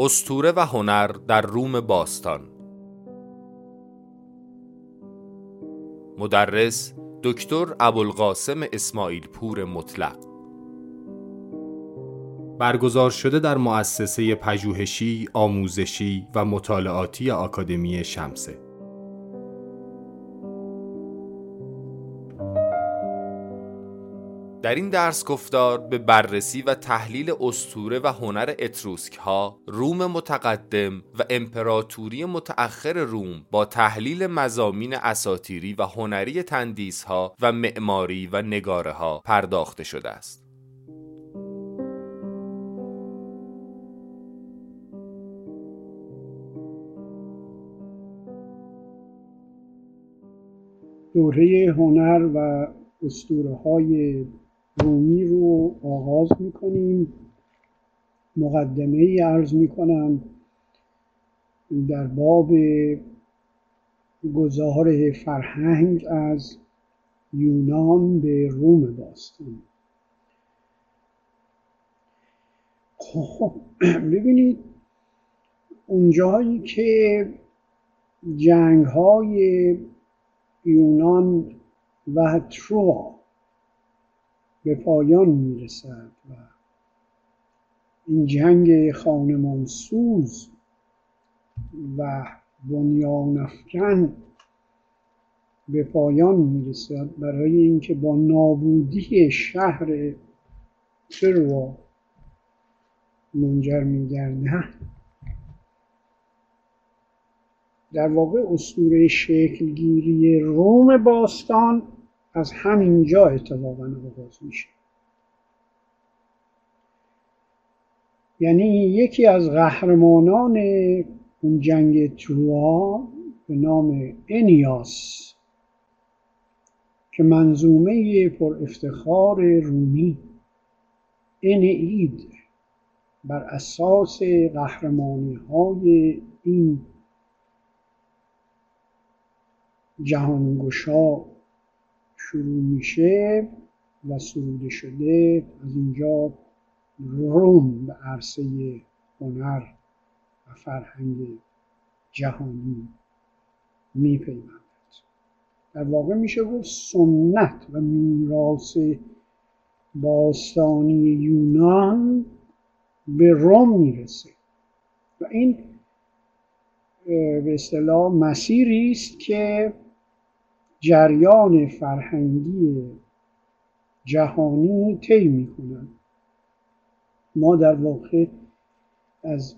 استوره و هنر در روم باستان. مدرس دکتر ابوالقاسم اسماعیل پور مطلق. برگزار شده در مؤسسه پژوهشی، آموزشی و مطالعاتی آکادمی شمسه. در این درس گفتار به بررسی و تحلیل استوره و هنر اتروسک ها روم متقدم و امپراتوری متأخر روم با تحلیل مزامین اساتیری و هنری تندیس ها و معماری و نگاره ها پرداخته شده است. دوره هنر و اسطوره های رومی رو آغاز می‌کنیم. مقدمه ای عرض می‌کنم در باب گذار فرهنگ از یونان به روم باستان. خب ببینید اونجایی که جنگ های یونان و تروا به پایان می‌رسد و این جنگ خانمانسوز و بنیان افکن به پایان می‌رسد برای اینکه با نابودی شهر تروا منجر میگردن در واقع اسطوره شکلگیری روم باستان از همینجا اتفاقا آغاز میشه. یعنی یکی از قهرمانان اون جنگ تروا به نام انیاس که منظومه پر افتخار رومی انعید بر اساس قهرمانی های این جهانگشا شروع میشه و سروده شده از اینجا روم به عرصه هنر و فرهنگ جهانی میپیوندد. در واقع میشه گفت سنت و میراث باستانی یونان به روم می‌رسه و این به اصطلاح مسیری است که جریان فرهنگی جهانی طی می‌کنند. ما در واقع از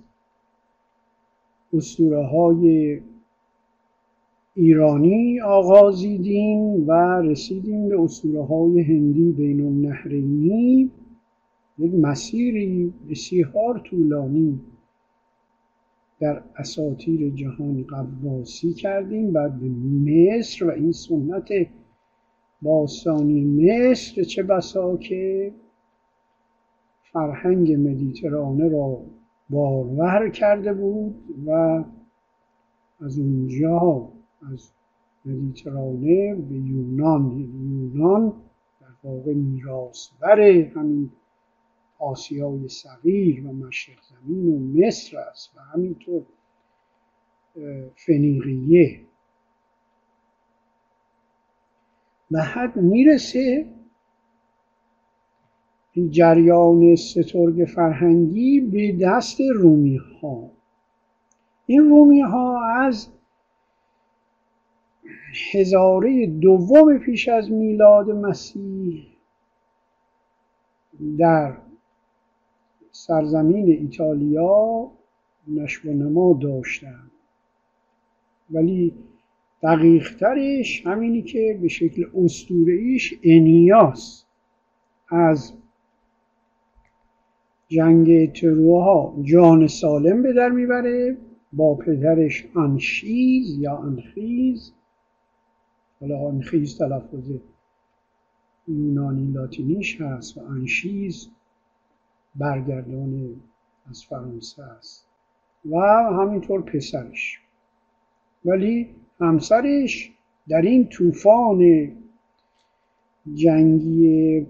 اسطوره های ایرانی آغازیدیم و رسیدیم به اسطوره های هندی بین النهرینی. یک مسیری بسیار طولانی در اساطیر جهان قواسی کردیم بعد به مصر و این سنت باستانی مصر چه بسا که فرهنگ مدیترانه را بارور کرده بود و از اونجا از مدیترانه به یونان یونان در واقع میراثبر همین آسیای صغیر و مشرق زمین و مصر است و همینطور فنیقیه. و حد می‌رسه این جریان سترگ فرهنگی به دست رومی ها این رومی ها از هزاره دوم پیش از میلاد مسیح در سرزمین ایتالیا نشو و نما داشتن. ولی دقیقترش همینی که به شکل ایش انیاس از جنگ تروها جان سالم به در می‌بره با پدرش انشیز یا انخیز. حالا انخیز تلفظ یونانی لاتینیش هست و انشیز برگردان از فرانسه است. و همینطور پسرش. ولی همسرش در این طوفان جنگی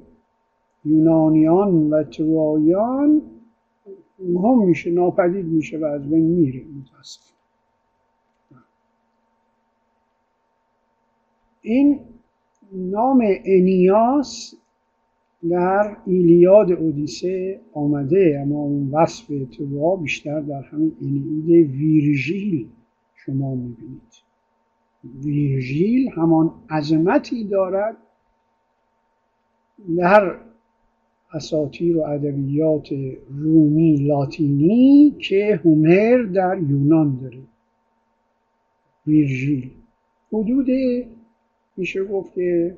یونانیان و تروایان هم میشه ناپدید میشه و از بین میره متاسف این نام انیاس در ایلیاد اودیسه آمده اما اون وصف تو بیشتر در همین انیید ویرژیل شما می‌بینید. ویرژیل همان عظمتی دارد در اساطیر و ادبیات رومی لاتینی که هومر در یونان داره. ویرژیل. حدود میشه گفت که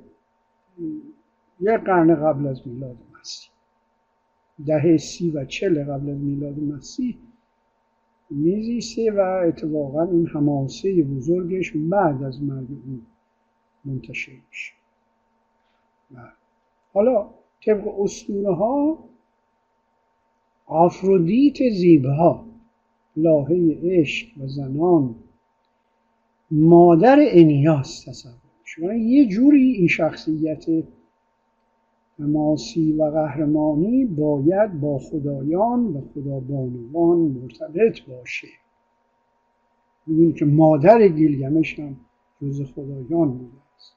یک قرن قبل از میلاد مسیح. دهه سی و چل قبل از میلاد مسیح میزیسته و اتفاقا این حماسه بزرگش بعد از مرگ او منتشر میشه. حالا طبق اسطوره ها آفرودیت زیبها لاهه عشق و زنان مادر انیاس تصور شما یه جوری این شخصیت حماسی و قهرمانی باید با خدایان و خدابانوان مرتبط باشه. می‌دونید که مادر گیلگمش هم جز خدایان بوده است.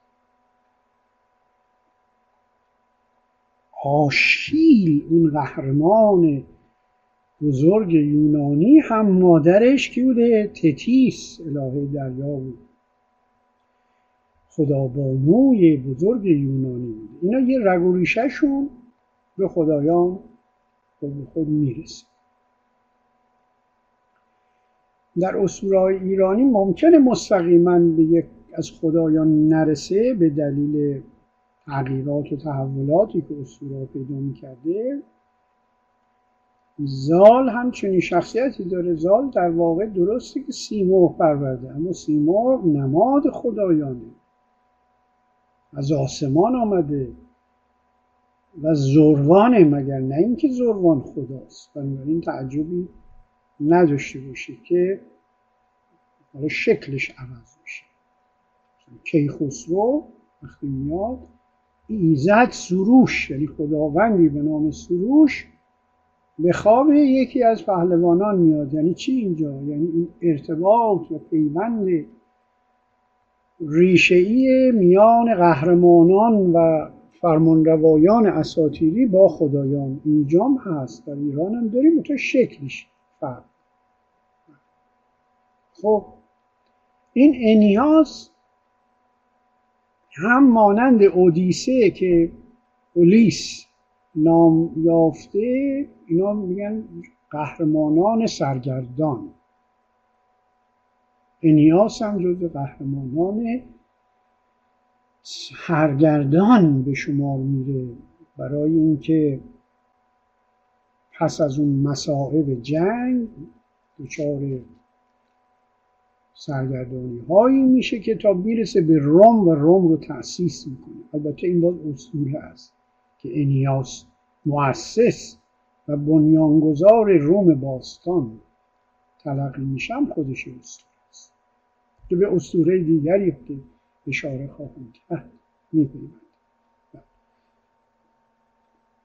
آشیل اون قهرمان بزرگ یونانی هم مادرش کی بوده؟ تتیس الهه دریا بود. خدابانوی بزرگ یونانی بوده اینا یه رگ و ریشهشون به خدایان خود خود می‌رسه. در اسطوره‌های ایرانی ممکنه مستقیما به یک از خدایان نرسه به دلیل تغییرات و تحولاتی که اسطوره پیدا می‌کرده. زال همچنین شخصیتی داره. زال در واقع درسته که سیمرغ پرورده اما سیمرغ نماد خدایانه. از آسمان آمده و زروانه مگر نه اینکه زروان خداست. بنابراین تعجبی نداشته باشید که حالا شکلش عوض میشه. کیخسرو وقتی میاد ایزد سروش یعنی خداوندی به نام سروش به خواب یکی از پهلوانان میاد. یعنی چی اینجا؟ یعنی این ارتباط و پیوند ریشهای میان قهرمانان و فرمانروایان اساتیری با خدایان اینجام هست. در ایران هم داریم تو شکلش فرق. خب این انیاس هم مانند اودیسه که اولیس نام یافته اینا میگن قهرمانان سرگردان. انیاس هم جز قهرمانان سرگردان به شمار میره. برای اینکه پس از اون مسائب جنگ دچار سرگردانی هایی میشه که تا می‌رسه به روم و روم رو تأسیس می‌کنه. البته این باز اصول است که انیاس مؤسس و بنیانگذار روم باستان تلقی میشم خودش است که به اسطوره دیگری که اشاره خواهم کرد میپیوند.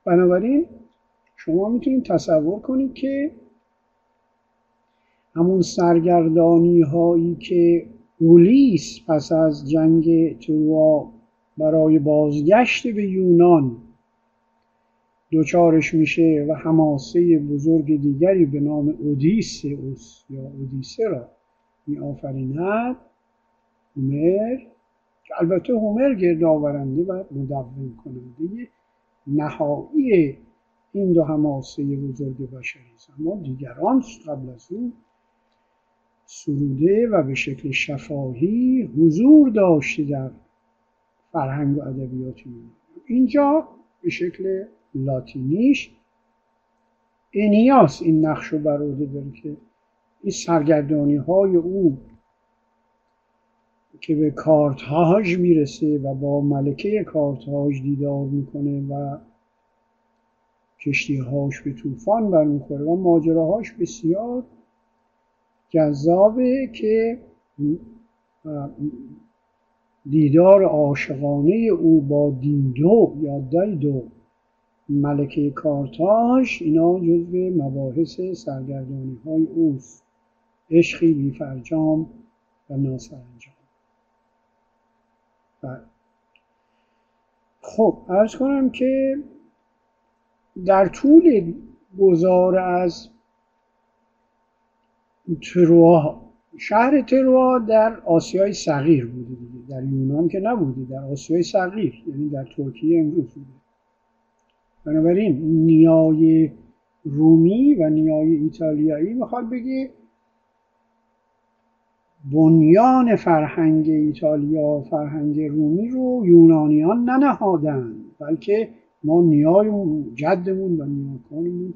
بنابراین شما می‌تونید تصور کنید که همون سرگردانی هایی که اولیس پس از جنگ تروا برای بازگشت به یونان دوچارش میشه و حماسه بزرگ دیگری به نام اودیسئوس یا اودیسه را می آفریند هومر که البته هومر گرد آورنده و مدون کننده نهایی این دو حماسه بزرگ بشری است. اما دیگران قبل از او سروده و به شکل شفاهی حضور داشته در فرهنگ و ادبیات اینجا به شکل لاتینیش انیاس این نقش رو بر داره که این سرگردانی های او که به کارتاژ می‌رسه و با ملکه کارتاژ دیدار می‌کنه و کشتیهاش به طوفان برمیخوره و ماجراهاش بسیار جذابه که دیدار عاشقانه او با دیدو یا دایدو ملکه کارتاش اینا جزو مباحث سرگردانی های اوست. عشقی بی فرجام و ناسرانجام. بله. خب ارز کنم که در طول گذار از تروا شهر تروا در آسیای صغیر بوده دیگه. در یونان که نبوده در آسیای صغیر یعنی در ترکیه امروز بوده. بنابراین نیای رومی و نیای ایتالیایی می‌خواد بگه بنیان فرهنگ ایتالیا فرهنگ رومی رو یونانیان ننهادن بلکه ما نیایمون جدمون و نیاکانمون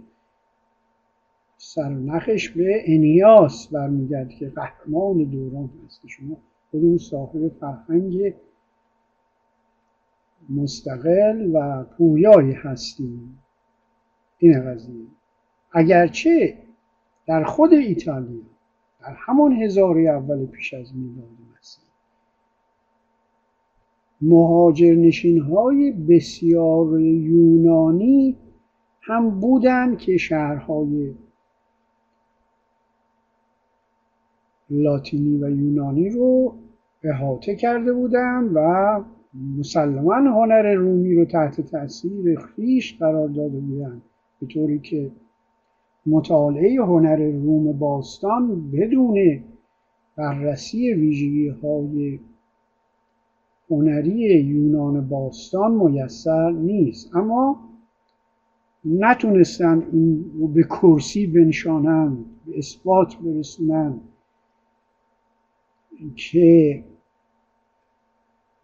سرنخش به انیاس برمیگرد که قهرمان دوران هست. شما خودمون صاحب فرهنگ مستقل و پویایی هستیم این قضیه. اگرچه در خود ایتالیا در همان هزاری اول پیش از میلاد مسیح. مهاجر نشین های بسیار یونانی هم بودند که شهرهای لاتینی و یونانی رو احاطه کرده بودند و مسلما هنر رومی رو تحت تاثیر خیش قرار داده بودند به طوری که مطالعه هنر روم باستان بدون بررسی ویژگی های هنری یونان باستان میسر نیست. اما نتونستن این رو به کرسی بنشانند به اثبات برسونند که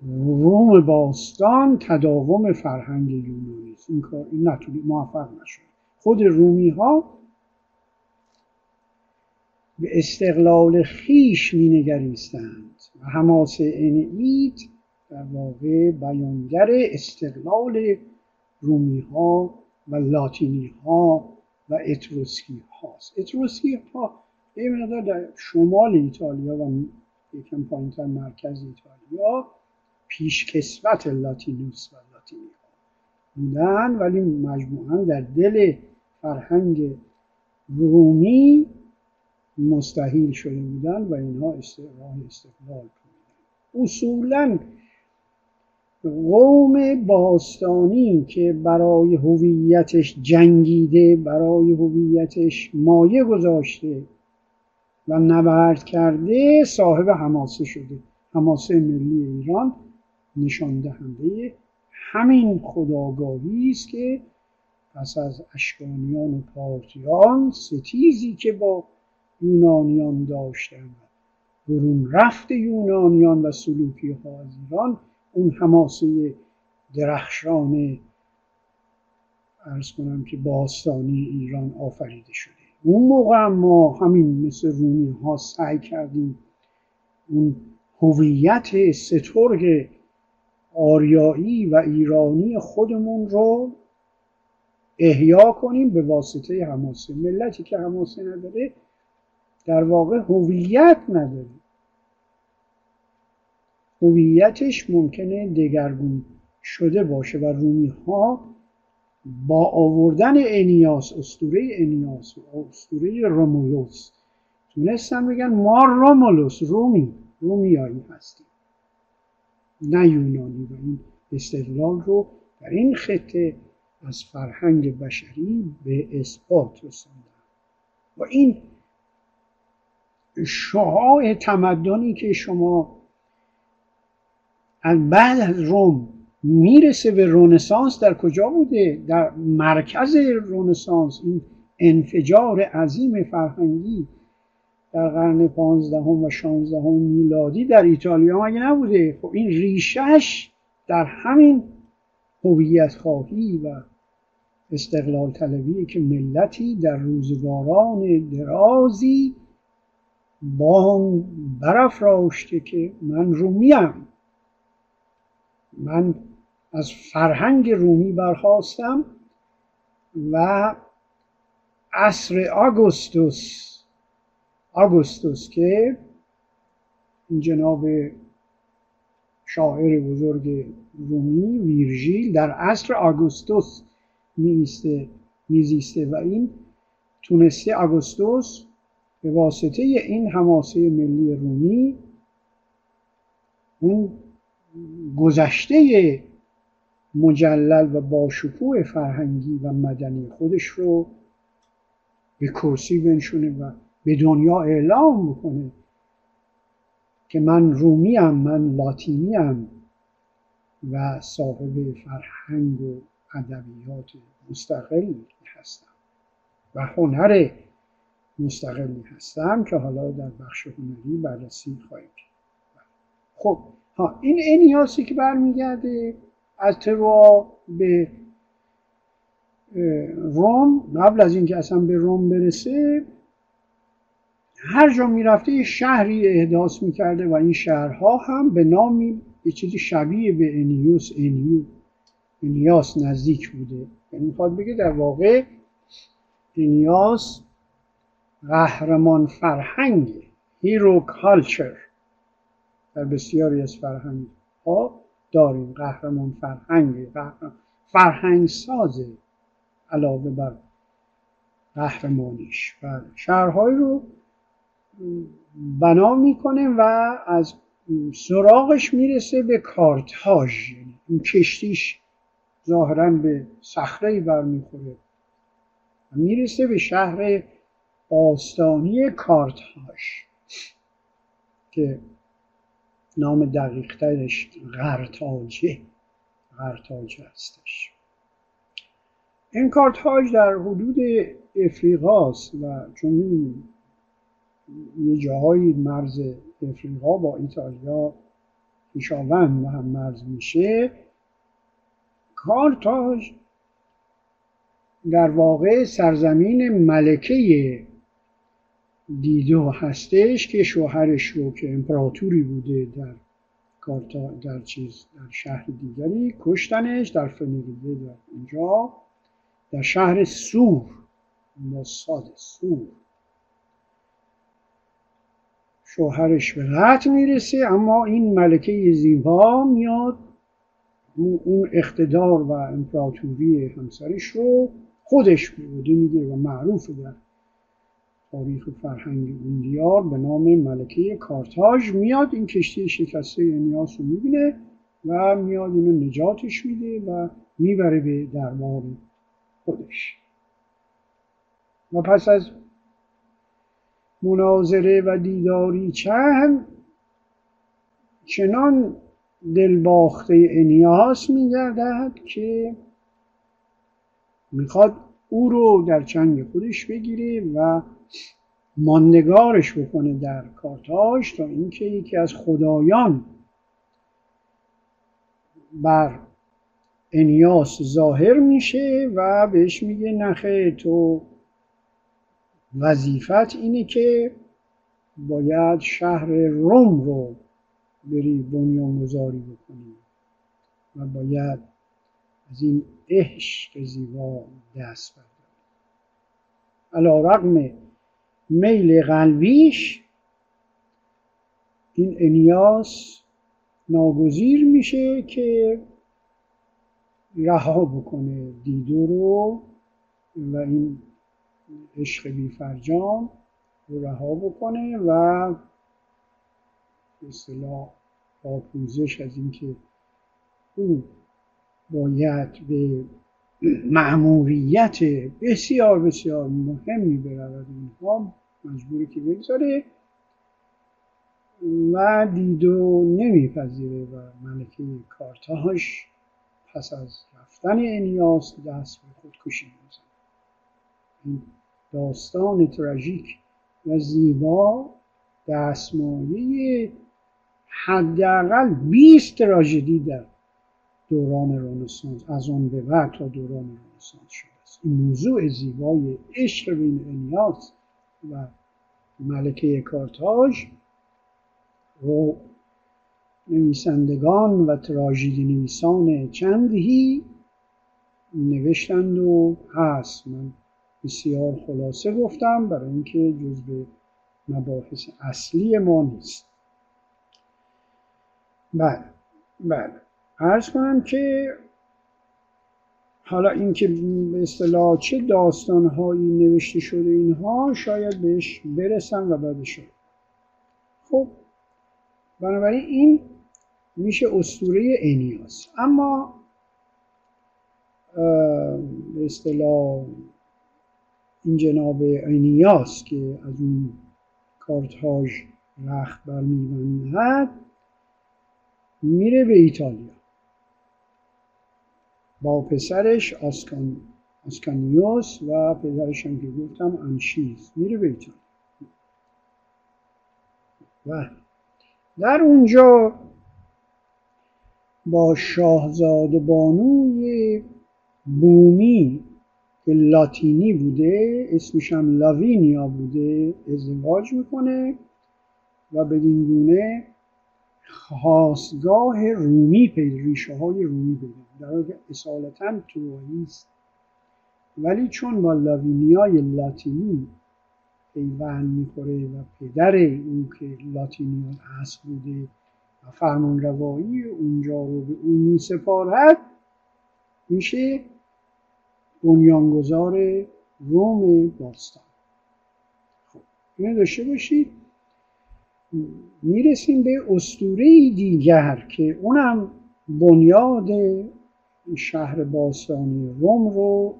روم باستان تداوم فرهنگ یونانی است. این کار این موفق نشد. خود رومی ها به استقلال خیش می نگریستند و حماسه اید در واقع بیانگر استقلال رومی ها و لاتینی ها و اتروسکی هاست اتروسکی ها یه در شمال ایتالیا و یکم پایینتر مرکز ایتالیا پیشکسوت لاتینوس و لاتینی ها بودن ولی مجموعا در دل فرهنگ رومی مستحیل شده بودن و اینها راه استقلال کنیدن اصولا قوم باستانی که برای هویتش جنگیده برای هویتش مایه گذاشته و نبرد کرده صاحب حماسه شده. حماسه ملی ایران نشان دهنده همین خداگاهی است که پس از اشکانیان و پارتیان ستیزی که با یونانیان داشتن برون رفت یونانیان و سلوکی ها از ایران اون حماسه درخشان ارز کنم که باستانی ایران آفریده شده. اون موقع ما همین مثل رومی ها سعی کردیم اون هویت سترگ آریایی و ایرانی خودمون رو احیا کنیم به واسطه حماسه ملتی که حماسه نداره. در واقع هویت نداره هویتش ممکنه دگرگون شده باشه و رومی ها با آوردن انیاس استوره انیاس و استوره رومولوس. تونستن بگن ما رومولوس رومی رومیایی هستیم. نه یونانی و این استقلال رو در این خطه از فرهنگ بشری به اثبات رسوندن. و این شعاع تمدنی که شما از بعد از روم می‌رسه به رونسانس در کجا بوده؟ در مرکز رونسانس این انفجار عظیم فرهنگی در قرن پانزدهم و شانزدهم میلادی در ایتالیا مگه نبوده؟ خب این ریشش در همین هویت خواهی و استقلال طلبی که ملتی در روزگاران درازی با برافراشته که من رومیم من از فرهنگ رومی برخواستم و عصر آگوستوس آگوستوس که جناب شاعر بزرگ رومی ویرژیل در عصر آگوستوس میزیسته و این تونسته آگوستوس به واسطه این حماسه ملی رومی اون گذشته مجلل و باشکوه فرهنگی و مدنی خودش رو به کرسی بنشونه و به دنیا اعلام بکنه که من رومی من لاتینی و صاحب فرهنگ و ادبیات مستقلی هستم و هنر مستقلی هستم که حالا در بخش هنری بررسی خواهیم خب ها این انیاسی که برمیگرده از تروا به روم قبل از اینکه اصلا به روم برسه هر جا می‌رفته یه شهری احداث می‌کرده و این شهرها هم به نامی یه چیزی شبیه به انیوس انیو انیاس نزدیک بوده. یعنی می‌خواد بگه در واقع انیاس قهرمان فرهنگ هیرو کالچر در بسیاری از فرهنگ ها داریم قهرمان فرهنگ فرهنگ سازه علاوه بر قهرمانیش. و شهرهایی رو بنا می‌کنه و از سراغش می‌رسه به کارتاژ. یعنی این کشتیش ظاهرا به صخره برمیخوره می‌رسه به شهر باستانی کارتاژ که نام دقیقترش غرتاجه غرتاجه هستش. این کارتاژ در حدود افریقاست و چون یه جاهایی مرز افریقا با ایتالیا پیشاوند و هم مرز میشه کارتاژ در واقع سرزمین ملکه دیدو هستش که شوهرش رو که امپراتوری بوده در کارتا در چیز در شهر دیگری کشتنش در فنیقیه در اینجا. در شهر سور مصاد سور. شوهرش به قتل می‌رسه اما این ملکه زیبا میاد. اون اقتدار و امپراتوری همسرش رو خودش بوده و معروف در تاریخ فرهنگ این دیار به نام ملکه کارتاژ میاد این کشتی شکسته انیاس رو می‌بینه و میاد اینو نجاتش میده و می‌بره به دربار خودش. و پس از مناظره و دیداری چند چنان دلباخته انیاس میگردد که می‌خواد او رو در چنگ خودش بگیره و ماندگارش بکنه در کارتاش تا اینکه یکی از خدایان بر انیاس ظاهر میشه و بهش میگه نخه تو. وظیفت اینه که باید شهر روم رو بری بنیانگذاری بکنی و باید از این عشق زیبا دست برداری. علا رقم میل قلبیش این انیاس ناگزیر میشه که رها بکنه دیدو رو و این عشق بی فرجام رو رها بکنه و اصطلاح با پوزش از اینکه او باید به معموریت بسیار بسیار مهمی برود. اینها مجبوری که بگذاره. و دیدو نمیپذیره و ملکه کارتاش پس از رفتن انیاس دست به خودکشی می‌زنه این داستان تراژیک و زیبا دستمایه حداقل 20 تراژدی در دوران رنسانس از آن به بعد تا دوران رنسانس شده است. این موضوع زیبای عشق بین انیاس و ملکه کارتاژ رو نویسندگان و تراژدی نویسان چندی نوشتند و هست. من بسیار خلاصه گفتم برای اینکه جزء مباحث اصلی ما نیست. بله بله. عرض کنم که حالا اینکه به اصطلاح چه داستانهایی نوشته شده اینها شاید بهش برسم و بعدش خب بنابراین این میشه اسطوره انیاس. اما به اصطلاح این جناب انیاس که از اون کارتاژ رخت برمیبندد میره به ایتالیا. با پسرش آسکان آسکانیوس و پدرش هم که گفتم انشیز میره به و در اونجا با شاهزاده بانوی بومی که لاتینی بوده اسمش هم لاوینیا بوده ازدواج می‌کنه و بدین گونه خواستگاه رومی پیدا ریشه های رومی پیدا در حالی که اصالتا ولی چون با لاوینیای لاتینی پیوند می‌خوره و پدر اون که لاتینیان اصل بوده و فرمان روایی اونجا رو به اون میسپارد میشه بنیانگذار روم باستان. خب اینو داشته باشید. می‌رسیم به اسطوره دیگر که اونم بنیاد شهر باستانی روم رو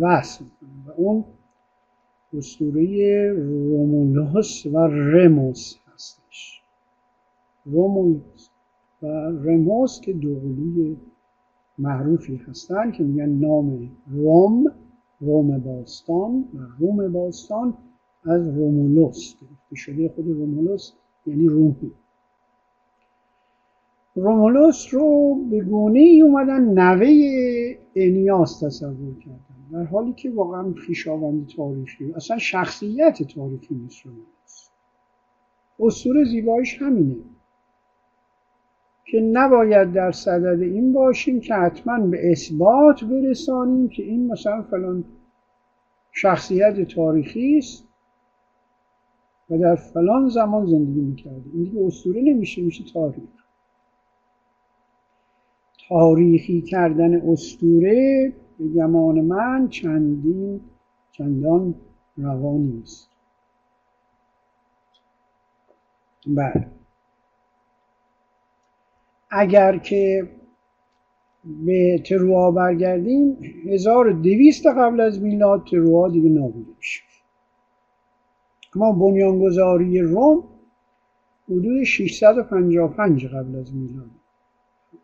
وصل و اون اسطوره رومولوس و رموس هستش. رومولوس و رموس که دوقلوی معروفی هستن که میگن نام روم روم باستان و روم باستان. از رومولوس گرفته شده خود رومولوس یعنی رومی رومولوس رو به گونه ای اومدن نوه انیاس تصور کردن در حالی که واقعا خیشاوند تاریخی اصلا شخصیت تاریخی نیست رومولوس. اصور زیبایش همینه که نباید در صدد این باشیم که حتما به اثبات برسانیم که این مثلا فلان شخصیت تاریخی است. و در فلان زمان زندگی می‌کرده. این دیگه اسطوره نمیشه میشه تاریخ. تاریخی کردن اسطوره به گمان من چندین چندان روا نیست. بله. اگر که به تروا برگردیم 1200 قبل از میلاد تروا دیگه نابود میشه. اما بنیانگذاری روم حدود 655 قبل از میلاد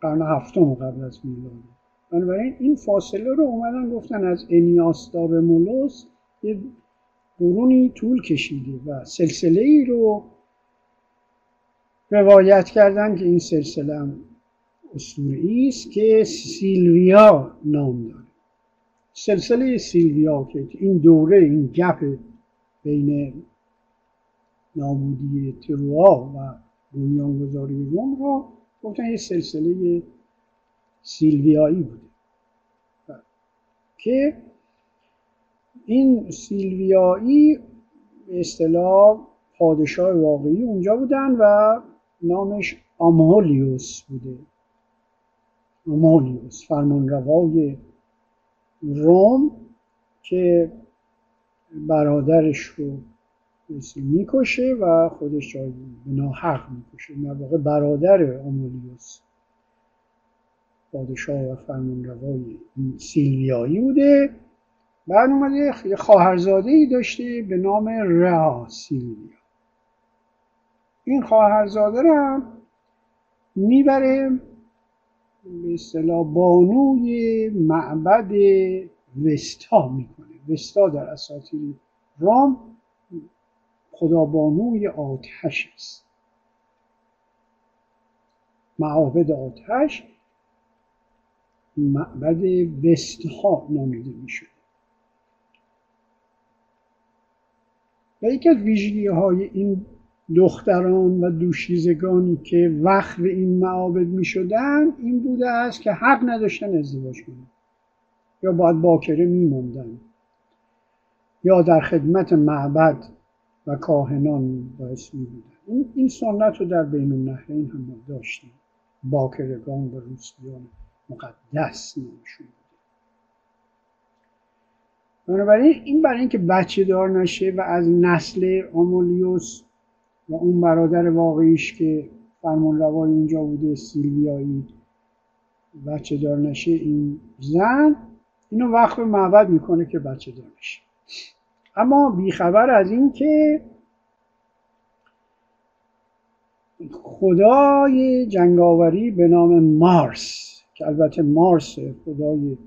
قرن هفتم قبل از میلاد. بنابراین این فاصله رو اومدن گفتن از انیاس تا رمولوس یه قرونی طول کشیده و سلسله ای رو روایت کردن که این سلسله هم اسطوره‌ای است که سیلویا نام داره. سلسله سیلویا که این دوره این گپ بین نابودی تروا و بنیانگذاری روم رو گفتن یه سلسله سیلویایی بوده. که این سیلویایی اصطلاح پادشاه واقعی اونجا بودن و نامش آمولیوس بوده. آمولیوس فرمانروای روم که برادرش رو می‌کشه و خودش به ناحق می‌کشه. در واقع برادر آمولیوس پادشاه و فرمانروای سیلویایی بوده. بعد اومده یه خواهرزاده ای داشته به نام را سیلویا. این خواهرزاده رو می‌بره به اصطلاح بانوی معبد وستا می‌کنه. وستا در اساطیر رام. خدابانوی آتش است. معابد آتش معبد وستها نامیده میشه و یکی از ویژگی های این دختران و دوشیزگانی که وقف این معابد می شدن این بوده است که حق نداشتن ازدواج کنند یا باید باکره می یا در خدمت معبد و کاهنان باعث می بودن این, سنت رو در بین النهرین هم داشتیم. باکرگان و روسیان مقدس بوده. بنابراین این برای اینکه بچه دار نشه و از نسل آمولیوس و اون برادر واقعیش که فرمان روای اونجا بوده سیلویایی بچه دار نشه این زن اینو وقت معبد می‌کنه که بچه دار نشه. اما بیخبر از این که خدای جنگاوری به نام مارس که البته مارس خدای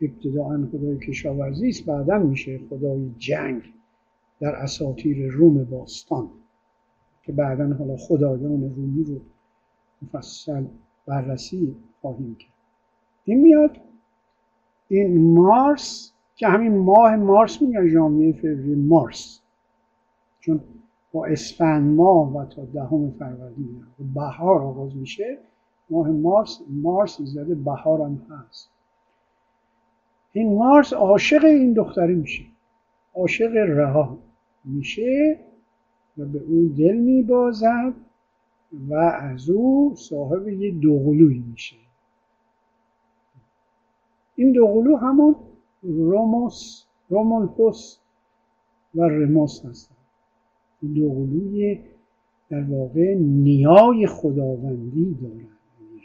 ابتداعا خدای کشاورزی است بعدا میشه خدای جنگ در اساطیر روم باستان که بعدا حالا خدایان رومی رو مفصل بررسی خواهیم کرد. این میاد. این مارس که همین ماه مارس میگن ژانویه فوریه مارس. چون با اسفند ماه و تا دهم فروردین بهار آغاز میشه. ماه مارس مارس زده بهار هم هست. این مارس عاشق این دختری میشه. عاشق رها میشه و به اون دل میبازد و از او صاحب یه دوقلوی میشه. این دوقلو همون روموس رومولفوس و رموس هستن دوقلوی در واقع نیای خداوندی دارن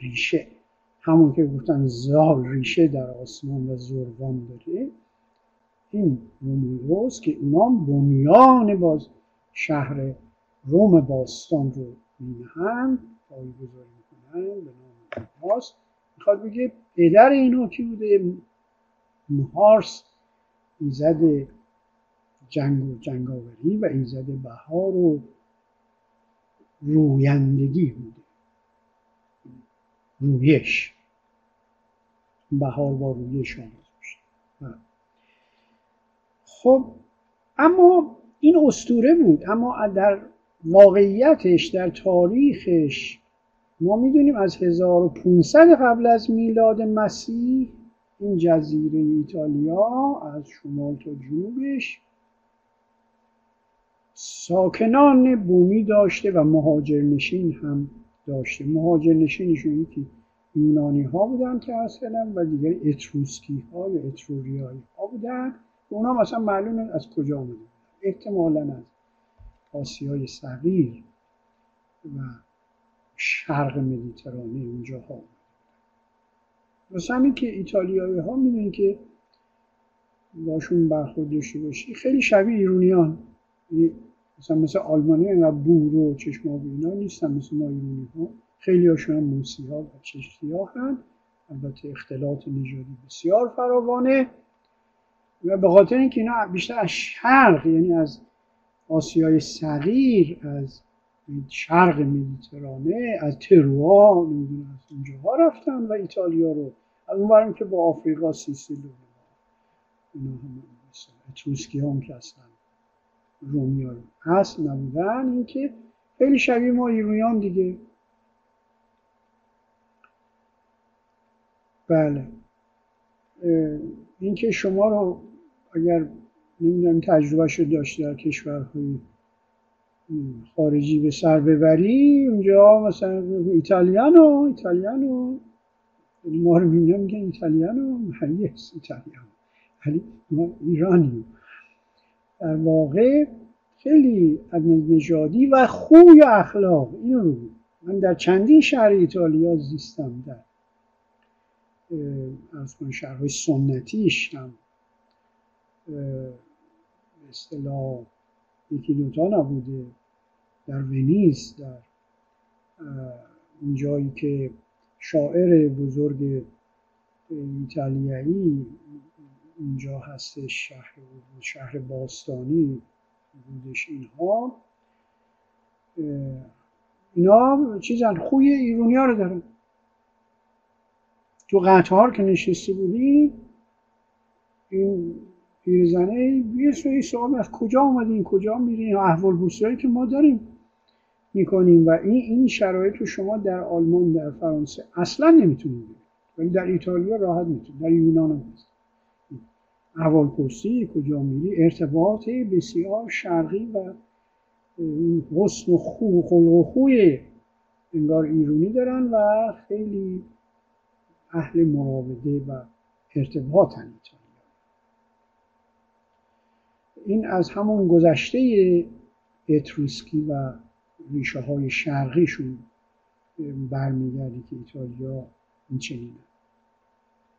ریشه. همون که گفتن زال ریشه در آسمان و زروان داره. این رومولوس که اونا بنیان باز شهر روم باستان رو مینهند پایگذاری می‌کنن به نام هاست می‌خواد بگه پدر اینا کی بوده؟ مهارس ایزد جنگ و جنگاوری و ایزد بهار و رویندگی بوده. رویش. بهار با رویش آمد خب اما این استوره بود. اما در واقعیتش در تاریخش ما می‌دونیم از 1500 قبل از میلاد مسیح این جزیره ایتالیا از شمال تا جنوبش ساکنان بومی داشته و مهاجرنشین هم داشته. مهاجرنشینشون یکی یونانی ها بودن که اصلا و دیگر اتروسکی ها یا اتروریایی ها بودن. اونا مثلا معلوم از کجا آمده احتمالا از آسیای صغیر و شرق مدیترانه اونجا ها مثلا همین که ایتالیایی ها می‌دونی که باشون برخورد داشته باشی خیلی شبیه ایرونیان. یعنی مثلا مثل آلمانی و بور و چشمابی اینا نیستن مثل ما ایرونی ها خیلی هاشون هم موسی ها و چشتی ها هم البته اختلاط نژادی بسیار فراوانه. و به خاطر اینکه اینا بیشتر از شرق یعنی از آسیای صغیر از شرق مدیترانه از تروا از اونجاها رفتن و ایتالیا رو از اون که با آفریقا سیسیل اینا هم اتروسکی هم که اصلا رومی هست نبودن. اینکه خیلی شبیه ما ایرونیان دیگه. بله. اینکه شما رو اگر نمی‌دونم تجربه شد داشته در کشورهای خارجی به سر ببری اونجا مثلا ایتالیانو ایتالیانو. ما رو می‌بینم میگن ایتالیانو محلی هست ولی ما ایرانی در واقع خیلی نژادی و خوی و اخلاق. اینو رو من در چندین شهر ایتالیا زیستم. در از شهرهای سنتیش هم اصطلاح یکی دوتا نبوده. در ونیز در اون جایی که شاعر بزرگ ایتالیایی اینجا هستش شهر شهر باستانی بودش اینها. اینا چیزن خوی ایرونی ها رو دارن. تو قطار که نشسته بودیم این پیرزنه یه سوی سوال از کجا آمدین کجا میرین؟ احوال که ما داریم. می‌کنیم و این این شرایط رو شما در آلمان در فرانسه اصلا نمی‌تونید ولی در ایتالیا راحت می‌تونید در یونان هم هست احوال پرسی کجا میری ارتباط بسیار شرقی و حسن و خو خلق و خوی انگار ایرونی دارن و خیلی اهل مراوده و ارتباط ایتالیا. این از همون گذشته اتروسکی و ریشه های شرقیشون برمیگرده که ایتالیا این چنینه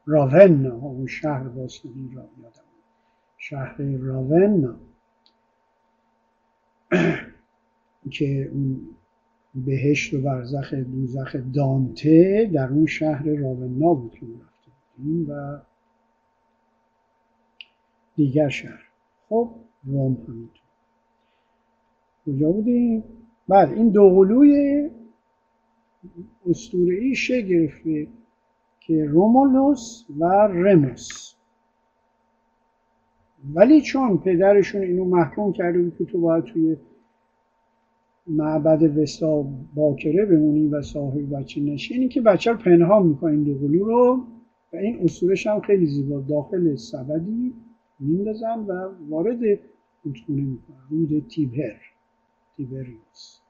راون اون شهر باستانی را یادم شهر راون که بهشت و برزخ دوزخ دانته در اون شهر راونا بود که رفته بودیم و دیگر شهر. خب روم همینطور. کجا بودیم؟ بعد این دوقلوی اسطوره‌ای گرفته که رومولوس و رموس. ولی چون پدرشون اینو محکوم کرده بود که تو باید توی معبد وستا باکره بمونی و صاحب بچه نشینی که بچه رو پنهان می‌کنه این رو و این اصولش هم خیلی زیبا داخل سبدی میندازن و وارد رودخونه می‌کنن. رود تیبر تیبریوس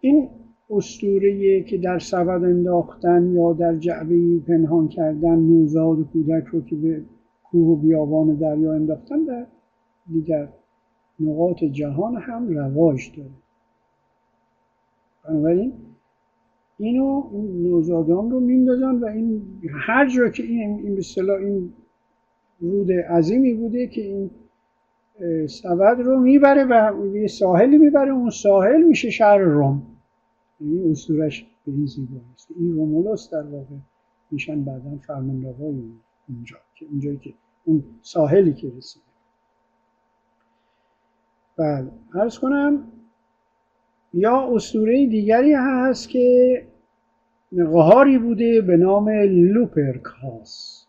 این استوره که در سبد انداختن یا در جعبه پنهان کردن نوزاد کودک رو که به کوه و بیابان دریا انداختن در دیگر نقاط جهان هم رواج داره. بنابراین اینو نوزادان رو میندازن و این هر جا که این این به این رود عظیمی بوده که این سبد رو می‌بره و یه ساحلی می‌بره. اون ساحل میشه شهر روم. این اسطورش به این زیبایی این رومولوس در واقع میشن بعدا فرمانروای اونجا که اونجایی که اون ساحلی که رسیده. بله عرض کنم یا اسطوره دیگری هست که غاری بوده به نام لوپرکاس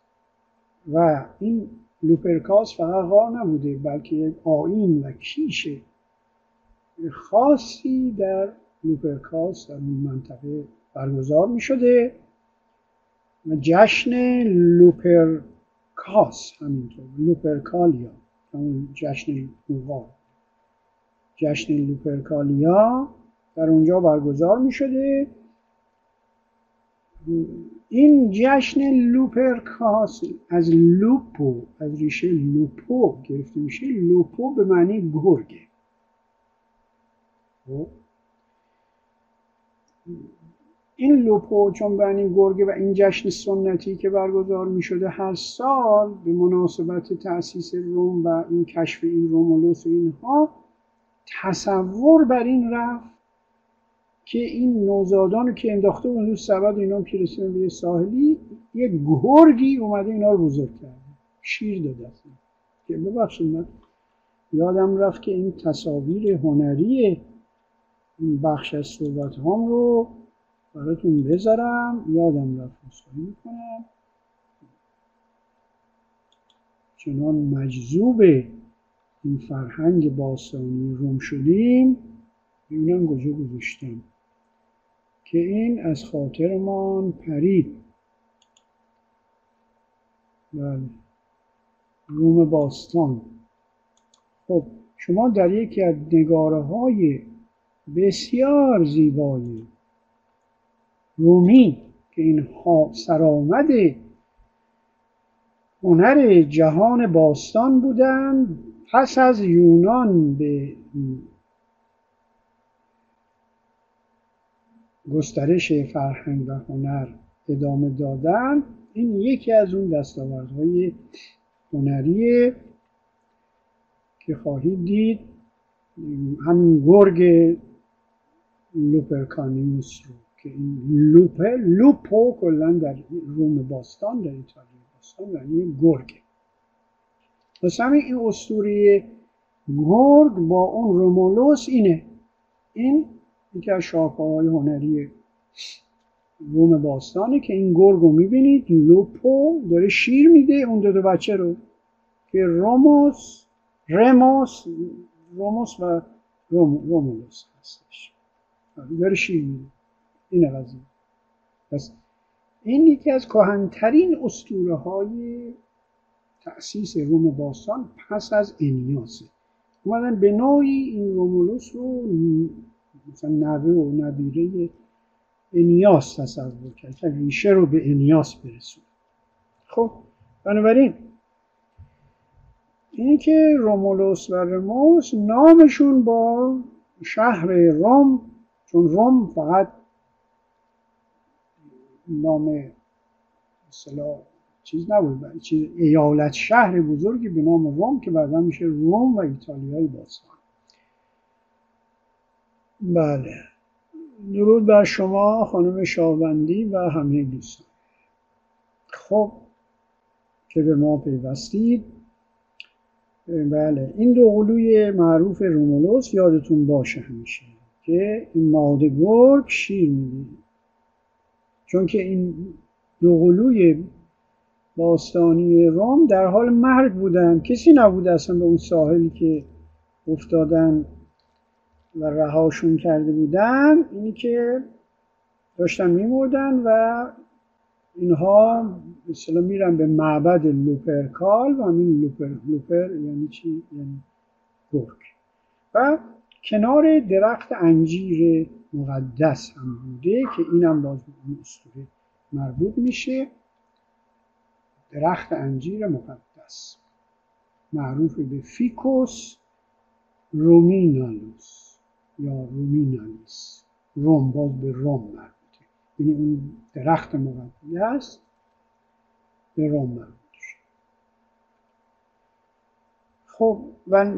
و این لوپرکاس فقط غار نبوده بلکه یک آیین و کیش خاصی در لوپرکاس در این منطقه برگزار می شده و جشن لوپرکاس همینطور لوپرکالیا همون جشن تو غار جشن لوپرکالیا در اونجا برگزار می شده این جشن لوپرکاس از lupo از ریشه lupo گرفته میشه lupo به معنی گرگه خب؟ این lupo چون معنی گرگه و این جشن سنتی که برگزار می شده هر سال به مناسبت تأسیس روم و این کشف این رومولوس و اینها تصور بر این رفت که این نوزادان که انداخته اون سبد اینا که رسیدن به ساحلی یه گرگی اومده اینا رو بزرگ کرده. شیر داده که ببخشید من یادم رفت که این تصاویر هنری این بخش از صحبت هم رو براتون بذارم. یادم رفت مستقیم می‌کنم. چنان مجذوب این فرهنگ باستانی روم شدیم. ببینم کجا گذاشتم. که این از خاطرمان پرید. بله. روم باستان. خب شما در یکی از نگاره های بسیار زیبایی رومی که این سرآمد هنر جهان باستان بودند پس از یونان به گسترش فرهنگ و هنر ادامه دادن این یکی از اون دستاوردهای هنریه که خواهید دید. همین گرگ لوپرکانیوس رو که این lupe lupo کلا در روم باستان در ایتالیا باستان یعنی گرگ. پس همین این اسطوره گرگ با اون رومولوس اینه. این یکی از شاخه‌های هنری روم باستانه که این گرگ رو می‌بینید lupo داره شیر میده اون دو, دو بچه رو که رموس رموس روموس و روم، رومولوس هستش. داره شیر میده. این قضیه. پس این یکی از کهنترین اسطوره های تأسیس روم باستان پس از انیاسه. اومدن به نوعی این رومولوس رو مثلا نوه و نبیره انیاس تصور کرد ریشه رو به انیاس برسون خب بنابراین اینی که رومولوس و رموس نامشون با شهر روم چون روم فقط نام اصطلاح چیز نبود چیز ایالت شهر بزرگی به نام روم که بعدا میشه روم و ایتالیای باستان. بله. درود بر شما خانم شاوندی و همه دوستان. خب که به ما پیوستید. بله این دو قلوی معروف رومولوس یادتون باشه همیشه که این ماده گرگ شیر میده چون که این دو قلوی باستانی روم در حال مرگ بودن. کسی نبود اصلا به اون ساحلی که افتادن و رهاشون کرده بودن اینی که داشتن میمردن و اینها مثلا میرن به معبد لوپرکال و همین لوپر لوپر یعنی چی؟ یعنی گرگ و کنار درخت انجیر مقدس هم بوده که اینم باز به اون اسطوره مربوط میشه. درخت انجیر مقدس. معروف به Ficus Ruminalis. یا رومینالیس روم باز به روم مربوطه. یعنی اون درخت مقدس به روم مربوط خب و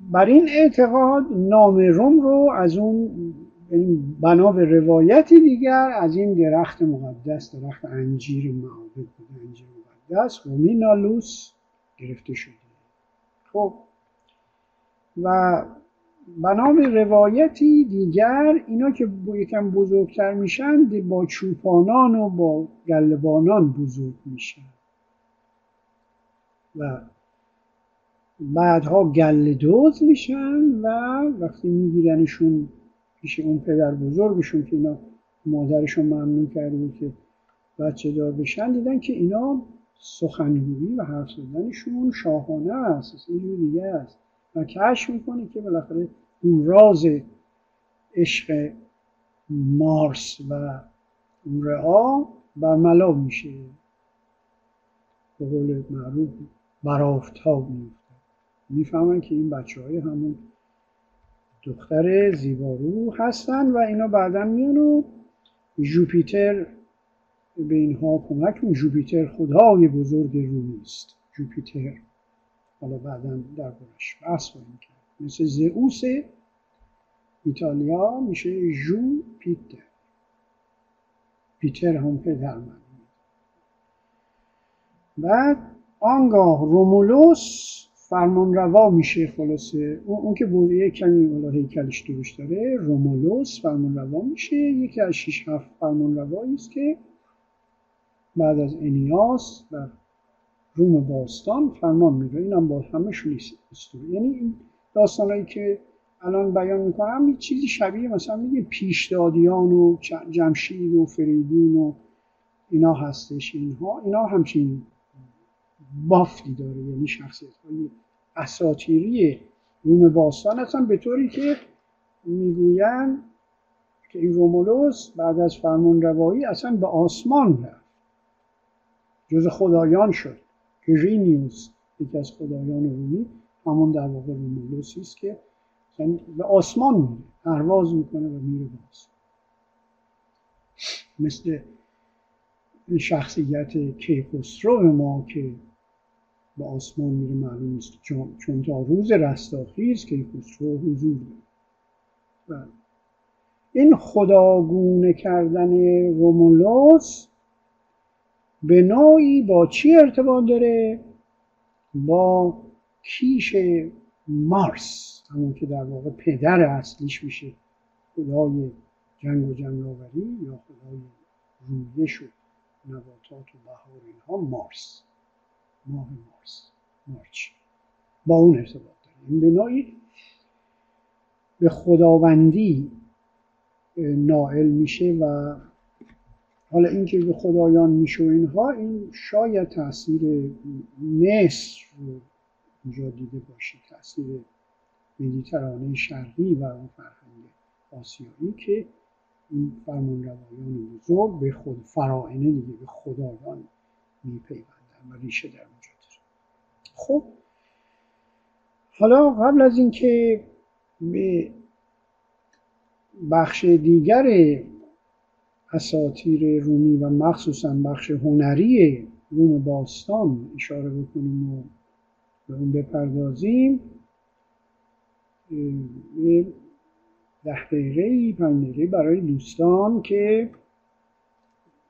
بر این اعتقاد نام روم رو از اون یعنی بنا به روایتی دیگر از این درخت مقدس درخت انجیر معابد بوده انجیر مقدس رومینالوس گرفته شده. خب و به روایتی دیگر اینا که یکم بزرگتر میشن با چوپانان و با گلبانان بزرگ میشن. و بعدها گله دوز میشن و وقتی میگیرنشون پیش اون پدر بزرگشون که اینا مادرشون ممنون کرده بود که بچه دار بشن دیدن که اینا سخنگویی و حرف زدنشون شاهانه است یه دیگه است. و کشف می‌کنه که بالاخره اون راز عشق مارس و رعا برملا میشه. به قول معروف برافتاب میفته می‌فهمن که این بچه های همون دختر زیبارو هستن و اینا بعدا میان و جوپیتر به اینها کمک جوپیتر خدای بزرگ رومی است. جوپیتر. حالا بعدا در برش بحث کنیم کرد مثل زئوس ایتالیا میشه جو پیتر. پیتر هم پدر من بعد آنگاه رومولوس فرمان روا میشه خلاصه. اون, که بوده کمی والا هیکلش درست داره رومولوس فرمان روا میشه. یکی از شیش هفت فرمان است که بعد از انیاس و روم باستان فرمان میره این هم با همشون استوری. یعنی این داستانهایی که الان بیان می‌کنم یه چیزی شبیه مثلا میگه پیشدادیان و جمشید و فریدون و اینا هستش اینها. اینا همچین بافتی داره. یعنی شخصیت های اساتیری روم باستان هستن. به طوری که می‌گویند که این رومولوس بعد از فرمان روایی اصلا به آسمان رفت. جز خدایان شد. که ژینیوس یکی از خدایان رومی همون در واقع رومولوسی است که به آسمان میره پرواز می‌کنه و میره به آسمان. مثل شخصیت کیخسرو ما که به آسمان میره معلوم نیست. چون, چون تا روز رستاخیز که خسرو حضور داره. بله. این خداگونه کردن رومولوس به نوعی با چی ارتباط داره؟ با کیش مارس همون که در واقع پدر اصلیش میشه خدای جنگ و جنگاوری یا خدای رویش و نباتات و بهار اینها مارس ماه مارس مارچ. با اون ارتباط داره. به نوعی به خداوندی نائل میشه و حالا اینکه به خدایان میشه اینها این شاید تاثیر مصر رو اینجا دیده باشید تاثیر مدیترانه شرقی و اون فرهنگ آسیایی که این فرمان روایان بزرگ به خود فراعنه دیگه به خدایان میپیوند و ریشه در اونجا داره. خب حالا قبل از اینکه به بخش دیگر اساتیر رومی و مخصوصا بخش هنری روم باستان اشاره بکنیم و به اون بپردازیم. ده دقیقه پنج برای دوستان که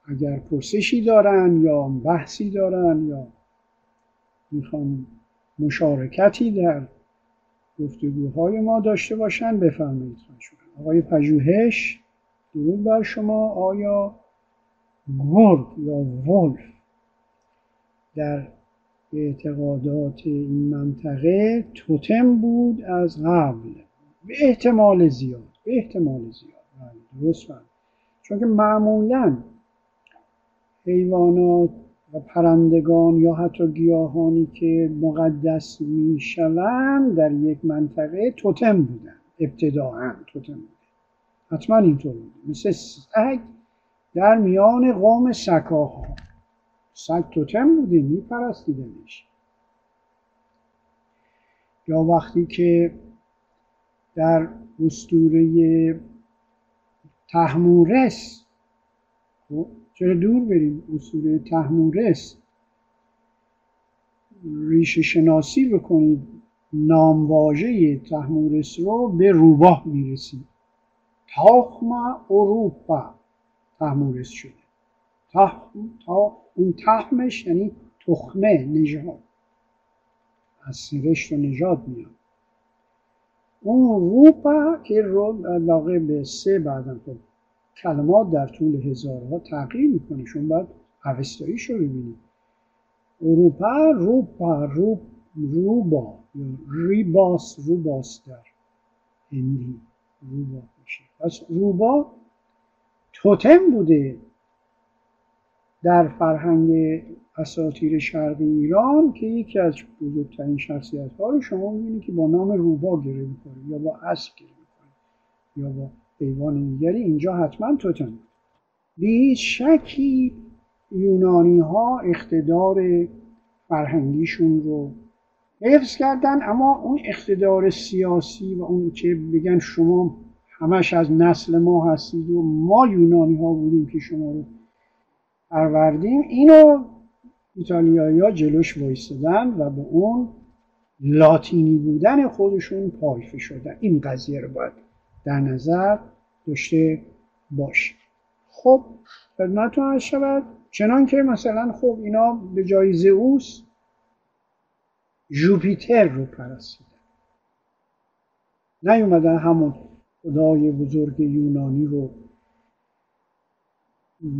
اگر پرسشی دارن یا بحثی دارن یا می‌خوان مشارکتی در گفتگوهای ما داشته باشن بفرمایید آقای پژوهش. درود بر شما آیا گرگ یا ولف در اعتقادات این منطقه توتم بود از قبل؟ به احتمال زیاد به احتمال زیاد. بله، درست فهم. چون که معمولا حیوانات و پرندگان یا حتی گیاهانی که مقدس می‌شوند در یک منطقه توتم بودن ابتداعا توتم بودن حتما اینطور بوده مثل سگ در میان قوم سکاها سگ توتم بوده میپرستیدنش. یا وقتی که در اسطوره تحمورس خب، چرا دور بریم؟ اسطوره تحمورس. ریشه شناسی بکنید نامواژه تحمورس رو به روباه می‌رسید تاخم اروپا تحمورس شده. تخم تا اون تخمش یعنی تخمه نژاد. از سرشت و نژاد میاد. اون روپا که رو علاقه به سه بعدم خب کلمات در طول هزارها تغییر می‌کنه. شما باید اوستاییش رو ببینید. اروپا روپا روب روبا ریباس روباس در هندی روبا میشه. پس روبا توتم بوده در فرهنگ اساطیر شرقی ایران که یکی از بزرگترین شخصیت ها رو شما می‌بینید که با نام روبا گره می‌کنه یا با اسب گره می‌کنه یا با حیوان دیگری. اینجا حتما توتم به شکی یونانی ها اقتدار فرهنگیشون رو حفظ کردن اما اون اقتدار سیاسی و اون که بگن شما همش از نسل ما هستید و ما یونانی ها بودیم که شما رو پروردیم. اینو ایتالیایی ها جلوش وایستدن و به اون لاتینی بودن خودشون پایفه شدن. این قضیه رو باید در نظر داشته باش خب خدمتتون هست شود. چنان که مثلا خب اینا به جای زئوس جوپیتر رو پرستیدن. نیومدن همون خدای بزرگ یونانی رو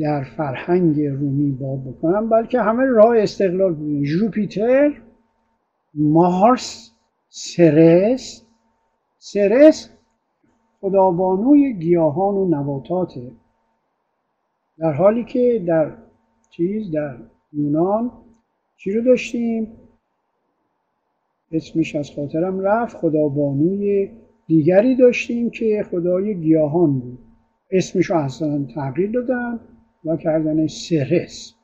در فرهنگ رومی باب بکنم بلکه همه راه استقلال بودن جوپیتر مارس سرس. سرس خدابانوی گیاهان و نباتاته. در حالی که در چیز در یونان چی رو داشتیم؟ اسمش از خاطرم رفت خدابانوی دیگری داشتیم که خدای گیاهان بود. اسمش رو اصلا تغییر دادن و کردن سرس.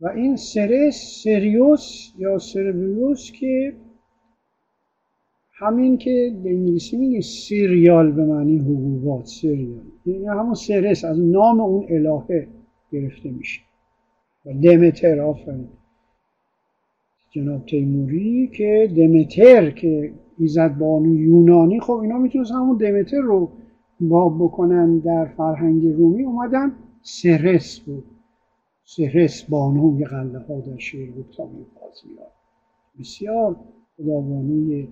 و این سرس سریوس یا سرویوس که همین که به انگلیسی میگه سیریال به معنی حبوبات سریال. یعنی همون سرس از نام اون الهه گرفته میشه. و دمتر آفرین. جناب تیموری که دمتر که ایزد بانو یونانی خب اینا می‌تونست همون دمتر رو باب بکنن در فرهنگ رومی. اومدن سرس بود. سرس بانوی قلعه ها در شعر بود تا بسیار خدابانوی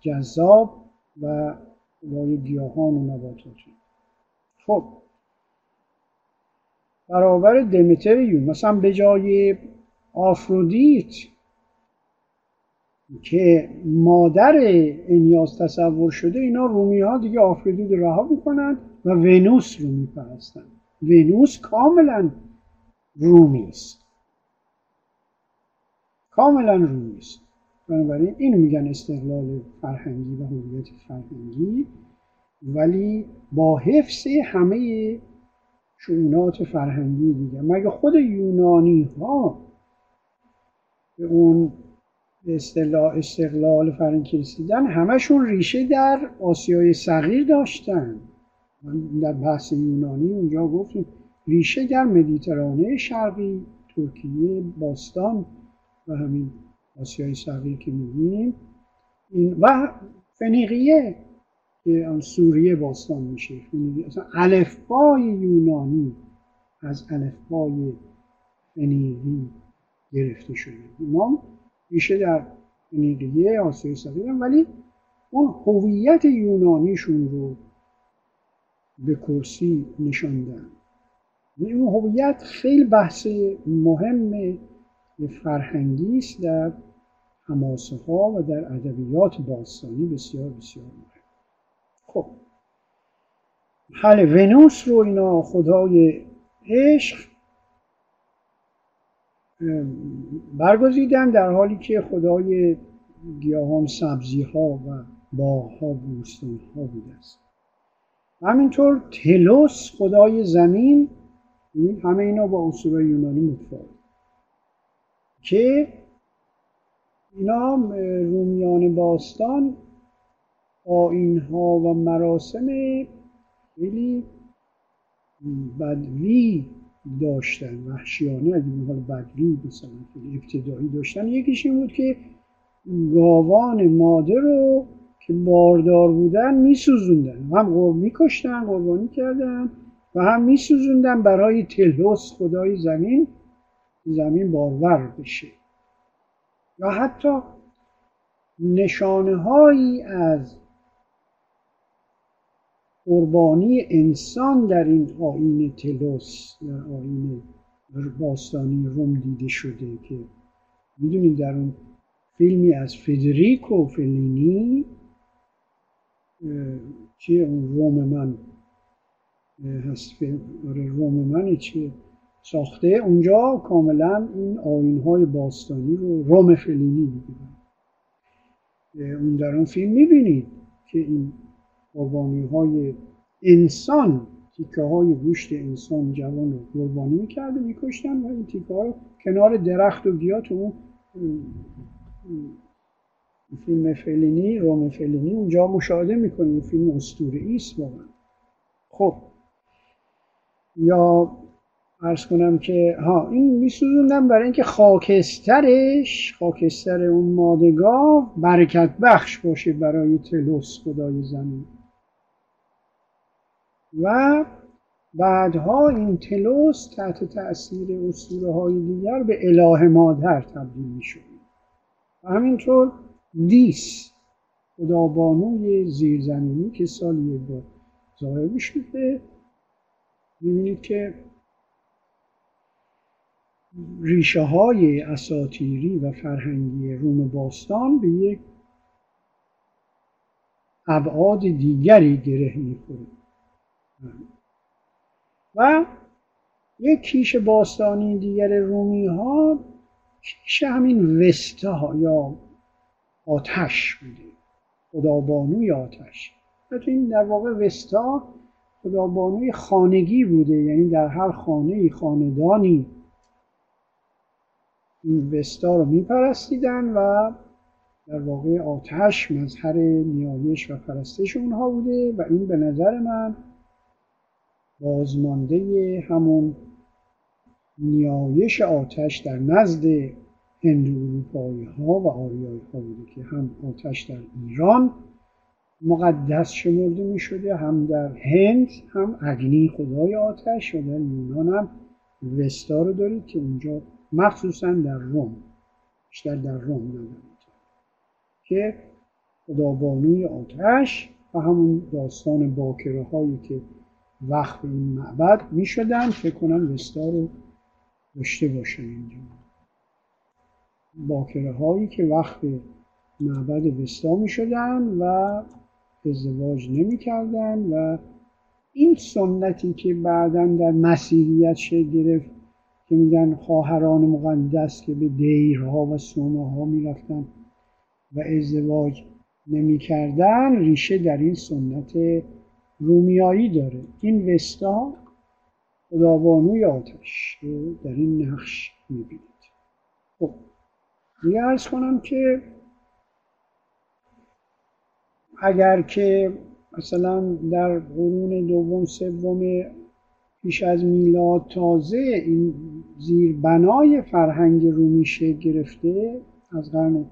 جذاب و خدای گیاهان و نباتات خب برابر دمتریوم مثلا به جای آفرودیت که مادر انیاز تصور شده اینا رومی ها دیگه آفرودیت رها می‌کنن و ونوس رو میپرستن ونوس کاملا رومی است. کاملا رومی است. بنابراین اینو میگن استقلال فرهنگی و هویت فرهنگی. ولی با حفظ همه شعونات فرهنگی دیگه. مگه خود یونانی ها به اون به اصطلاح استقلال فرنگی رسیدن همشون ریشه در آسیای صغیر داشتن. در بحث یونانی اونجا گفتیم ریشه در مدیترانه شرقی ترکیه باستان و همین آسیای صغیر که میگیم و فنیقیه که سوریه باستان میشه. اصلا الفبای یونانی از الفبای فنیقی گرفته شده. اینا ریشه در فنیقیه آسیای صغیر ولی اون هویت یونانیشون رو به کرسی نشاندن یعنی اون هویت خیلی بحث مهم فرهنگی است در حماسه ها و در ادبیات باستانی بسیار بسیار مهم. خب حل ونوس رو اینا خدای عشق برگزیدن در حالی که خدای گیاهان سبزی ها و باغ ها بوستان ها بوده است. همینطور تلوس خدای زمین همه اینا با اصول یونانی متفاوت. که اینا رومیان باستان آین ها و مراسم خیلی بدوی داشتن وحشیانه اگه حال بدوی مثلا ابتدایی داشتن. یکیش این بود که گاوان ماده رو که باردار بودن میسوزوندن. هم قرب میکشتن قربانی کردن و هم میسوزوندن برای تلوس خدای زمین زمین بارور بشه. یا حتی نشانه هایی از قربانی انسان در این آین تلوس در آین باستانی روم دیده شده که می‌دونید در اون فیلمی از فدریکو فلینی چیه اون روم من هست آره روم من چیه ساخته. اونجا کاملا این آین های باستانی رو روم فلینی می‌گیرن اون در اون فیلم می‌بینید که این قربانی های انسان تیکه های گوشت انسان جوان رو قربانی می‌کرد و میکشتن و این تیکه ها رو کنار درخت و گیاه تو اون فیلم فلینی روم فلینی اونجا مشاهده می‌کنیم فیلم اسطوره است واقعا. خب. یا ارز کنم که ها این میسوزوندم برای اینکه خاکسترش خاکستر اون مادگاه برکت بخش باشه برای تلوس خدای زمین. و بعدها این تلوس تحت تأثیر اسطوره های دیگر به اله مادر تبدیل می شود و همینطور دیس خدابانوی زیرزمینی که سال یک بار ظاهر می شده می‌بینید که ریشه های اساتیری و فرهنگی روم باستان به یک ابعاد دیگری گره می‌خوره و یک کیش باستانی دیگر رومی ها کیش همین وستا یا آتش بوده. خدابانوی آتش. این در واقع وستا خدابانوی خانگی بوده. یعنی در هر خانه خاندانی این وستا رو میپرستیدن و در واقع آتش مظهر نیایش و پرستش اونها بوده و این به نظر من بازمانده همون نیایش آتش در نزد هندو اروپایی ها و آریایی ها که هم آتش در ایران مقدس شمرده می شده هم در هند هم اگنی خدای آتش و در یونان هم وستا رو دارید که اونجا مخصوصا در روم بیشتر در روم نمید که خدابانوی آتش و همون داستان باکره هایی که وقت این معبد می شدن فکر کنم وستا رو داشته باشن اینجا. باکره هایی که وقت معبد وستا می شدن و ازدواج نمی کردن و این سنتی که بعدا در مسیحیت شکل گرفت که میگن خواهران مقدس که به دیرها و سومه ها می‌رفتن و ازدواج نمی‌کردن ریشه در این سنت رومیایی داره. این وستا خدابانوی آتش در این نقش می‌بینید. خب دیگه ارز کنم که اگر که مثلا در قرون دوم سوم پیش از میلاد تازه این زیربنای فرهنگ رومی شکل گرفته از قرن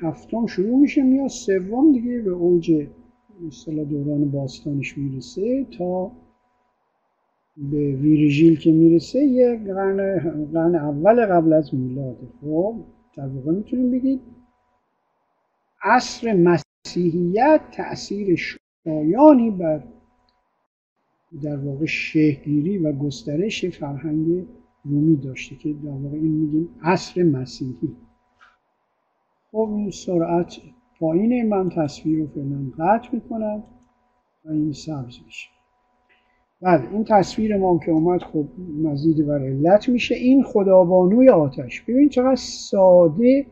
هفتم شروع میشه میاد سوم دیگه به اوج اصطلاح دوران باستانش می‌رسه تا به ویرژیل که می‌رسه یه قرن, قرن اول قبل از میلاده خب در واقع می‌تونیم بگید عصر مسیحیت تأثیر شایانی بر در واقع شهگیری و گسترش فرهنگ رومی داشته که در واقع این میگیم عصر مسیحی. خب این سرعت پایینه من تصویر رو فعلا قطع می‌کنم و این سبز میشه. بله این تصویر ما که اومد خب مزید بر علت میشه. این خدابانوی آتش. ببین چقدر ساده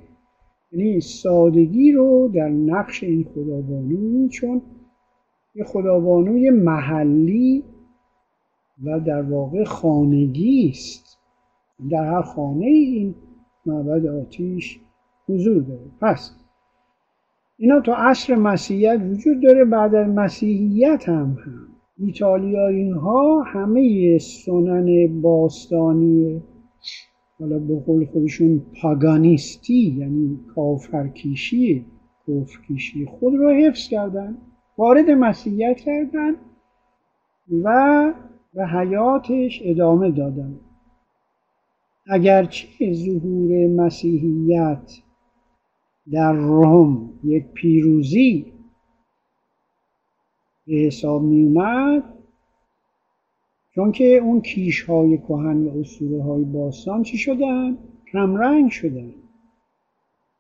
یعنی سادگی رو در نقش این خدابانوی چون یه خدابانوی محلی و در واقع خانگی است. در هر خانه این معبد آتیش حضور داره. پس اینا تو عصر مسیحیت وجود داره بعد از مسیحیت هم هم. ایتالیایی ها همه سنن باستانی حالا به قول خودشون پاگانیستی یعنی کافرکیشی کفرکیشی خود رو حفظ کردن وارد مسیحیت کردن و به حیاتش ادامه دادن. اگرچه ظهور مسیحیت در روم یک پیروزی به حساب می اومد چون که اون کیش های کهن و اسطوره های باستان چی شدن؟ کمرنگ شدن.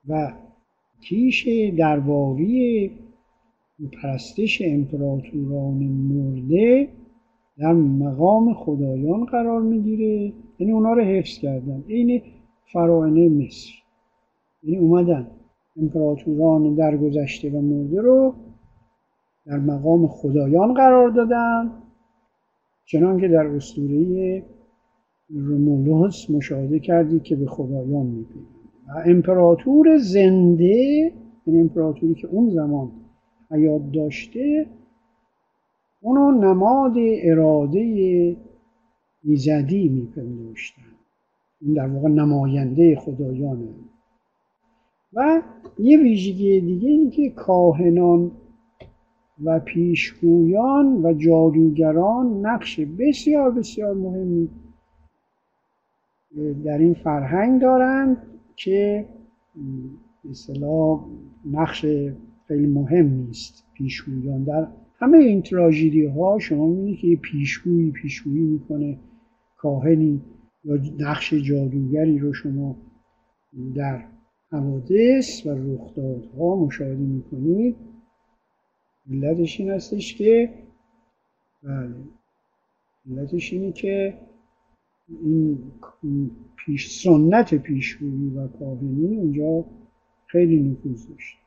و کیش درباری پرستش امپراتوران مرده در مقام خدایان قرار می‌گیره. یعنی اونا رو حفظ کردن. این فراعنه مصر. یعنی اومدن. امپراتوران درگذشته و مرده رو در مقام خدایان قرار دادن چنان که در اسطوره رومولوس مشاهده کردی که به خدایان میپیوند و امپراتور زنده این امپراتوری که اون زمان حیات داشته اونو نماد اراده ایزدی میپنداشتن. این در واقع نماینده خدایانه. و یه ویژگی دیگه این که کاهنان و پیشگویان و جادوگران نقش بسیار بسیار مهمی در این فرهنگ دارند که اصطلاح نقش خیلی مهم نیست. پیشگویان در همه این تراژدی ها شما می‌بینید که یه پیشگویی پیشگویی می‌کنه کاهنی یا نقش جادوگری رو شما در حوادث و رخدادها مشاهده می‌کنید. علتش این هستش که بله علتش اینه که این پیش سنت پیشگویی و کاهنی اونجا خیلی نفوذ داشت.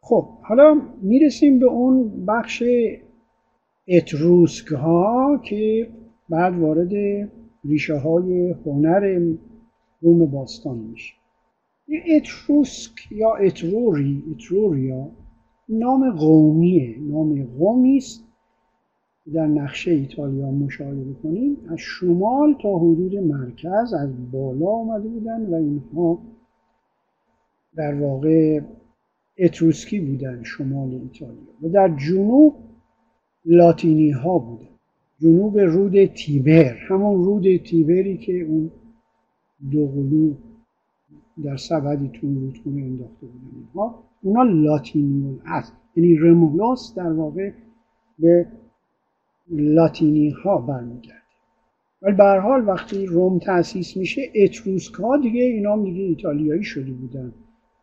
خب حالا می‌رسیم به اون بخش اتروسک ها که بعد وارد ریشه های هنر روم باستان میشه. اتروسک یا اتروری اتروریا نام قومیه. نام قومی است. در نقشه ایتالیا مشاهده بکنید. از شمال تا حدود مرکز از بالا آمده بودن و اینها در واقع اتروسکی بودن شمال ایتالیا. و در جنوب لاتینی ها بودن جنوب رود تیبر. همون رود تیبری که اون دوقلو در سبدی تون رودخونه انداخته بودن اینها. اونا لاتینیون است یعنی رمولاس در واقع به لاتینی ها برمیگرده. ولی به حال وقتی روم تاسیس میشه اتروسک ها دیگه اینا هم دیگه ایتالیایی شده بودن.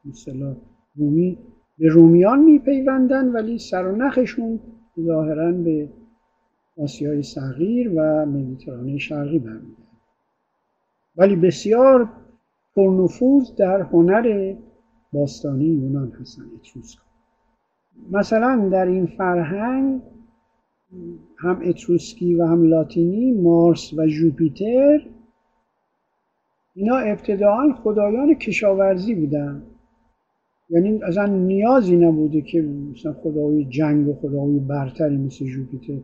مثلا رومی به رومیان میپیوندن ولی سر و نخشون ظاهرا به آسیای صغیر و مدیترانه شرقی برمیگرده. ولی بسیار پرنفوذ در هنر باستانی یونان هستن اتروسک مثلا در این فرهنگ هم اتروسکی و هم لاتینی مارس و جوپیتر اینا ابتداعا خدایان کشاورزی بودن. یعنی اصلا نیازی نبوده که مثلا خدای جنگ و خدای برتری مثل جوپیتر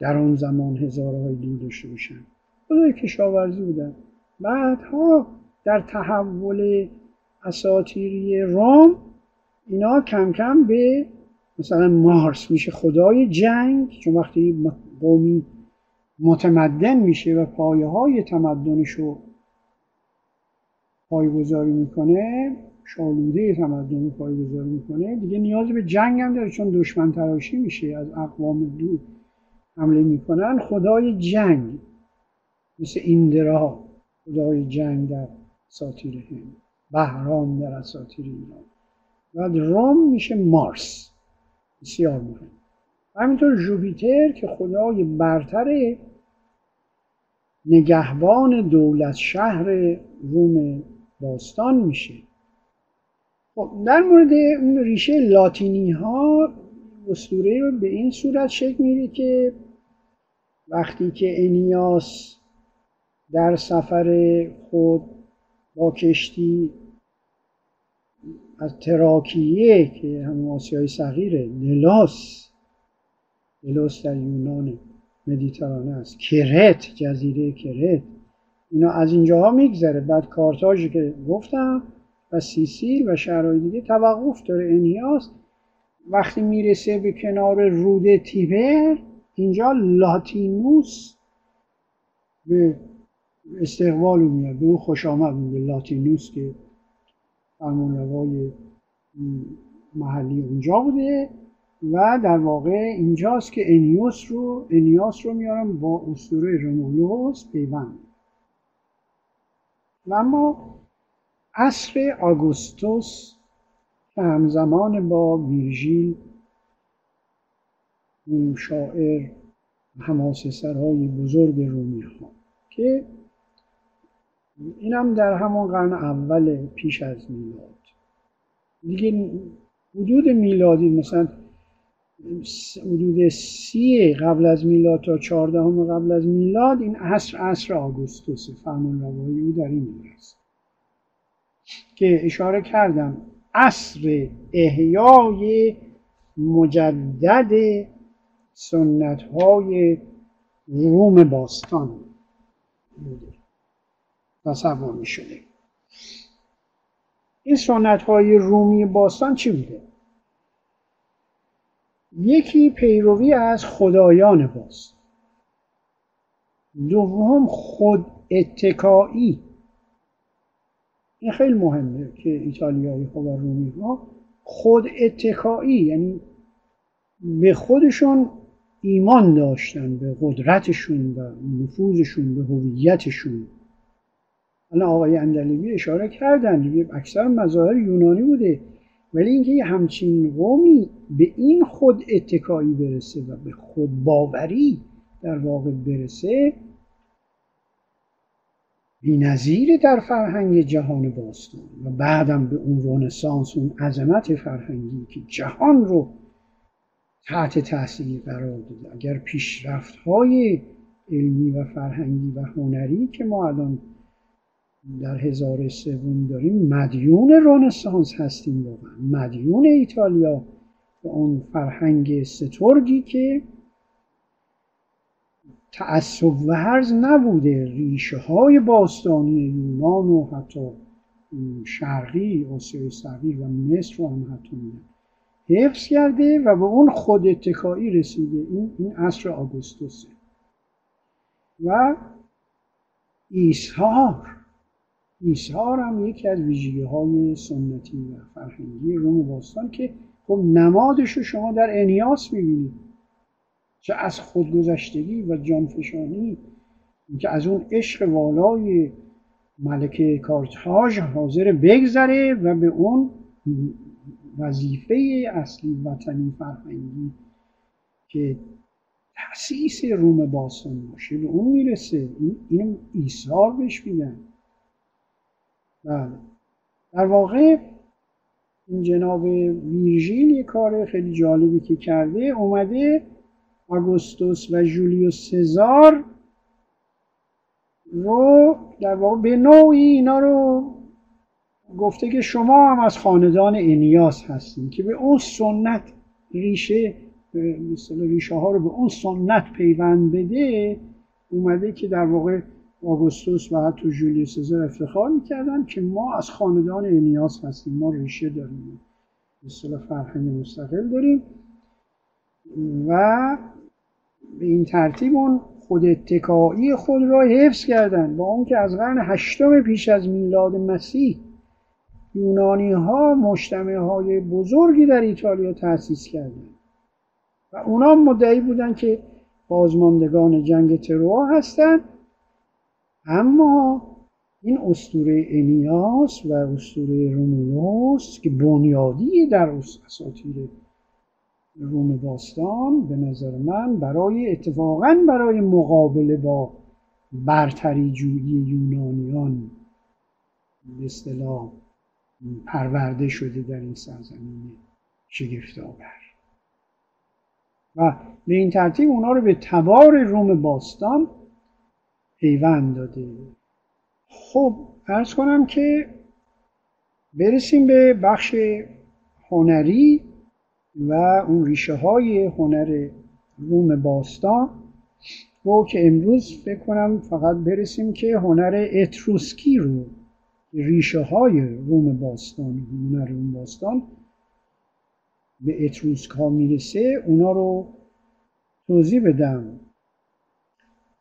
در آن زمان هزارهای دور داشته باشن. خدای کشاورزی بودن. بعدها در تحول اساتیری روم اینا کم کم به مثلا مارس میشه. خدای جنگ چون وقتی قومی متمدن میشه و پایه های تمدنش رو پایگذاری می‌کنه شالوده تمدن پایگذاری می‌کنه دیگه نیاز به جنگ هم داره چون دشمن تراشی میشه از اقوام دور حمله می‌کنن. خدای جنگ مثل ایندرا خدای جنگ در ساتیر هند بهرام در اساطیر ایران. و روم میشه مارس. بسیار مهم. همینطور جوپیتر که خدای برتر نگهبان دولت شهر روم باستان میشه. خب در مورد اون ریشه لاتینی ها اسطوره رو به این صورت شکل میده که وقتی که انیاس در سفر خود با کشتی از تراکیه که همون آسیای صغیره نلاس نلاس در یونان مدیترانه است. کرت جزیره کرت. اینا از اینجاها میگذره. بعد کارتاژی که گفتم و سیسیل و شهرهای دیگه توقف داره انیاس وقتی می‌رسه به کنار رود تیبر اینجا لاتینوس به استقبال میاد. به او خوش آمد میگه. لاتینوس که فرمانروای محلی اونجا بوده و در واقع اینجاست که انیوس رو انیاس رو میارم با اسطوره رومولوس پیوند. و اما عصر آگوستوس که همزمان با ویرژیل شاعر حماسه سرهای بزرگ رومی ها که اینم در همون قرن اول پیش از میلاد. دیگه حدود میلادی مثلا حدود سی قبل از میلاد تا چهاردهم قبل از میلاد این عصر عصر آگوستوس فرمان روایی او در این است که اشاره کردم عصر احیای مجدد سنت های روم باستان بوده تصور می شده این سنت های رومی باستان چی بوده؟ یکی پیروی از خدایان باست. دوم خود اتکایی. این خیلی مهمه که ایتالیایی ها و رومی ها خود اتکایی یعنی به خودشون ایمان داشتن به قدرتشون و نفوذشون به هویتشون. الان آقای اندلیبی اشاره کردن دیگه اکثر مظاهر یونانی بوده. ولی اینکه یه همچین قومی به این خود اتکایی برسه و به خود باوری در واقع برسه نظیر در فرهنگ جهان باستان و بعدم به اون رونسانس اون عظمت فرهنگی که جهان رو تحت تاثیر قرار داده. اگر پیشرفت های علمی و فرهنگی و هنری که ما الان در هزار سوم داریم. مدیون رونسانس هستیم واقعا. مدیون ایتالیا به اون فرهنگ سترگی که تعصب و هرز نبوده. ریشه های باستانی یونان و حتی شرقی آسیای صغیر و مصر رو هم حتی حفظ کرده و به اون خود اتکایی رسیده. این این عصر آگوستوسه. و ایثار ایثار هم یکی از ویژگی های سنتی و فرهنگی روم باستان که خب نمادش رو شما در انیاس می‌بینید. چه از خودگذشتگی و جانفشانی که از اون عشق والای ملکه کارتاژ حاضر بگذره و به اون وظیفه اصلی وطنی فرهنگی که تأسیس روم باستان باشه به اون می‌رسه. این ایثار بهش میگن بله. در واقع این جناب ویرژیل یه کار خیلی جالبی که کرده اومده آگوستوس و جولیوس سزار رو در واقع به نوعی اینا رو گفته که شما هم از خاندان انیاس هستیم که به اون سنت ریشه مثل ریشه ها رو به اون سنت پیوند بده اومده که در واقع آگوستوس و حتی جولیوس سزار افتخار می‌کردن که ما از خاندان انیاس هستیم. ما ریشه داریم. مثل فرهنگ مستقل داریم. و به این ترتیب اون خود اتکایی خود را حفظ کردن. با اون که از قرن هشتم پیش از میلاد مسیح یونانی ها مجتمع های بزرگی در ایتالیا تأسیس کردند. و اونا مدعی بودن که بازماندگان جنگ تروا هستند. اما این استوره انیاس و استوره رومولوس که بنیادی در اساطیر روم باستان به نظر من برای اتفاقا برای مقابله با برتری جویی یونانیان به اصطلاح پرورده شده در این سرزمین شگفتآور. و به این ترتیب اونا رو به تبار روم باستان پیوند داده. خب ارز کنم که برسیم به بخش هنری و اون ریشه های هنر روم باستان. رو که امروز فکر کنم فقط برسیم که هنر اتروسکی رو ریشه های روم باستان هنر روم باستان به اتروسک ها می‌رسه اونا رو توضیح بدم.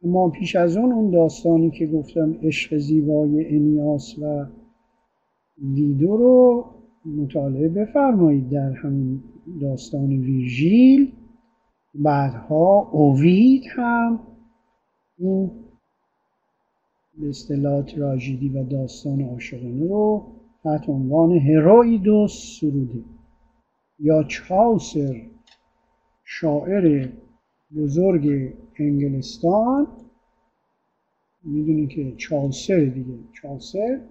اما پیش از اون اون داستانی که گفتم عشق زیبای انیاس و دیدو رو مطالعه بفرمایید در همین داستان ویرژیل. بعدها اووید هم. این به اصطلاح تراژدی و داستان عاشقانه رو تحت عنوان هرویدوس سروده. یا چاوسر شاعر بزرگ انگلستان. می‌دونی که چالسر دیگه. چالسر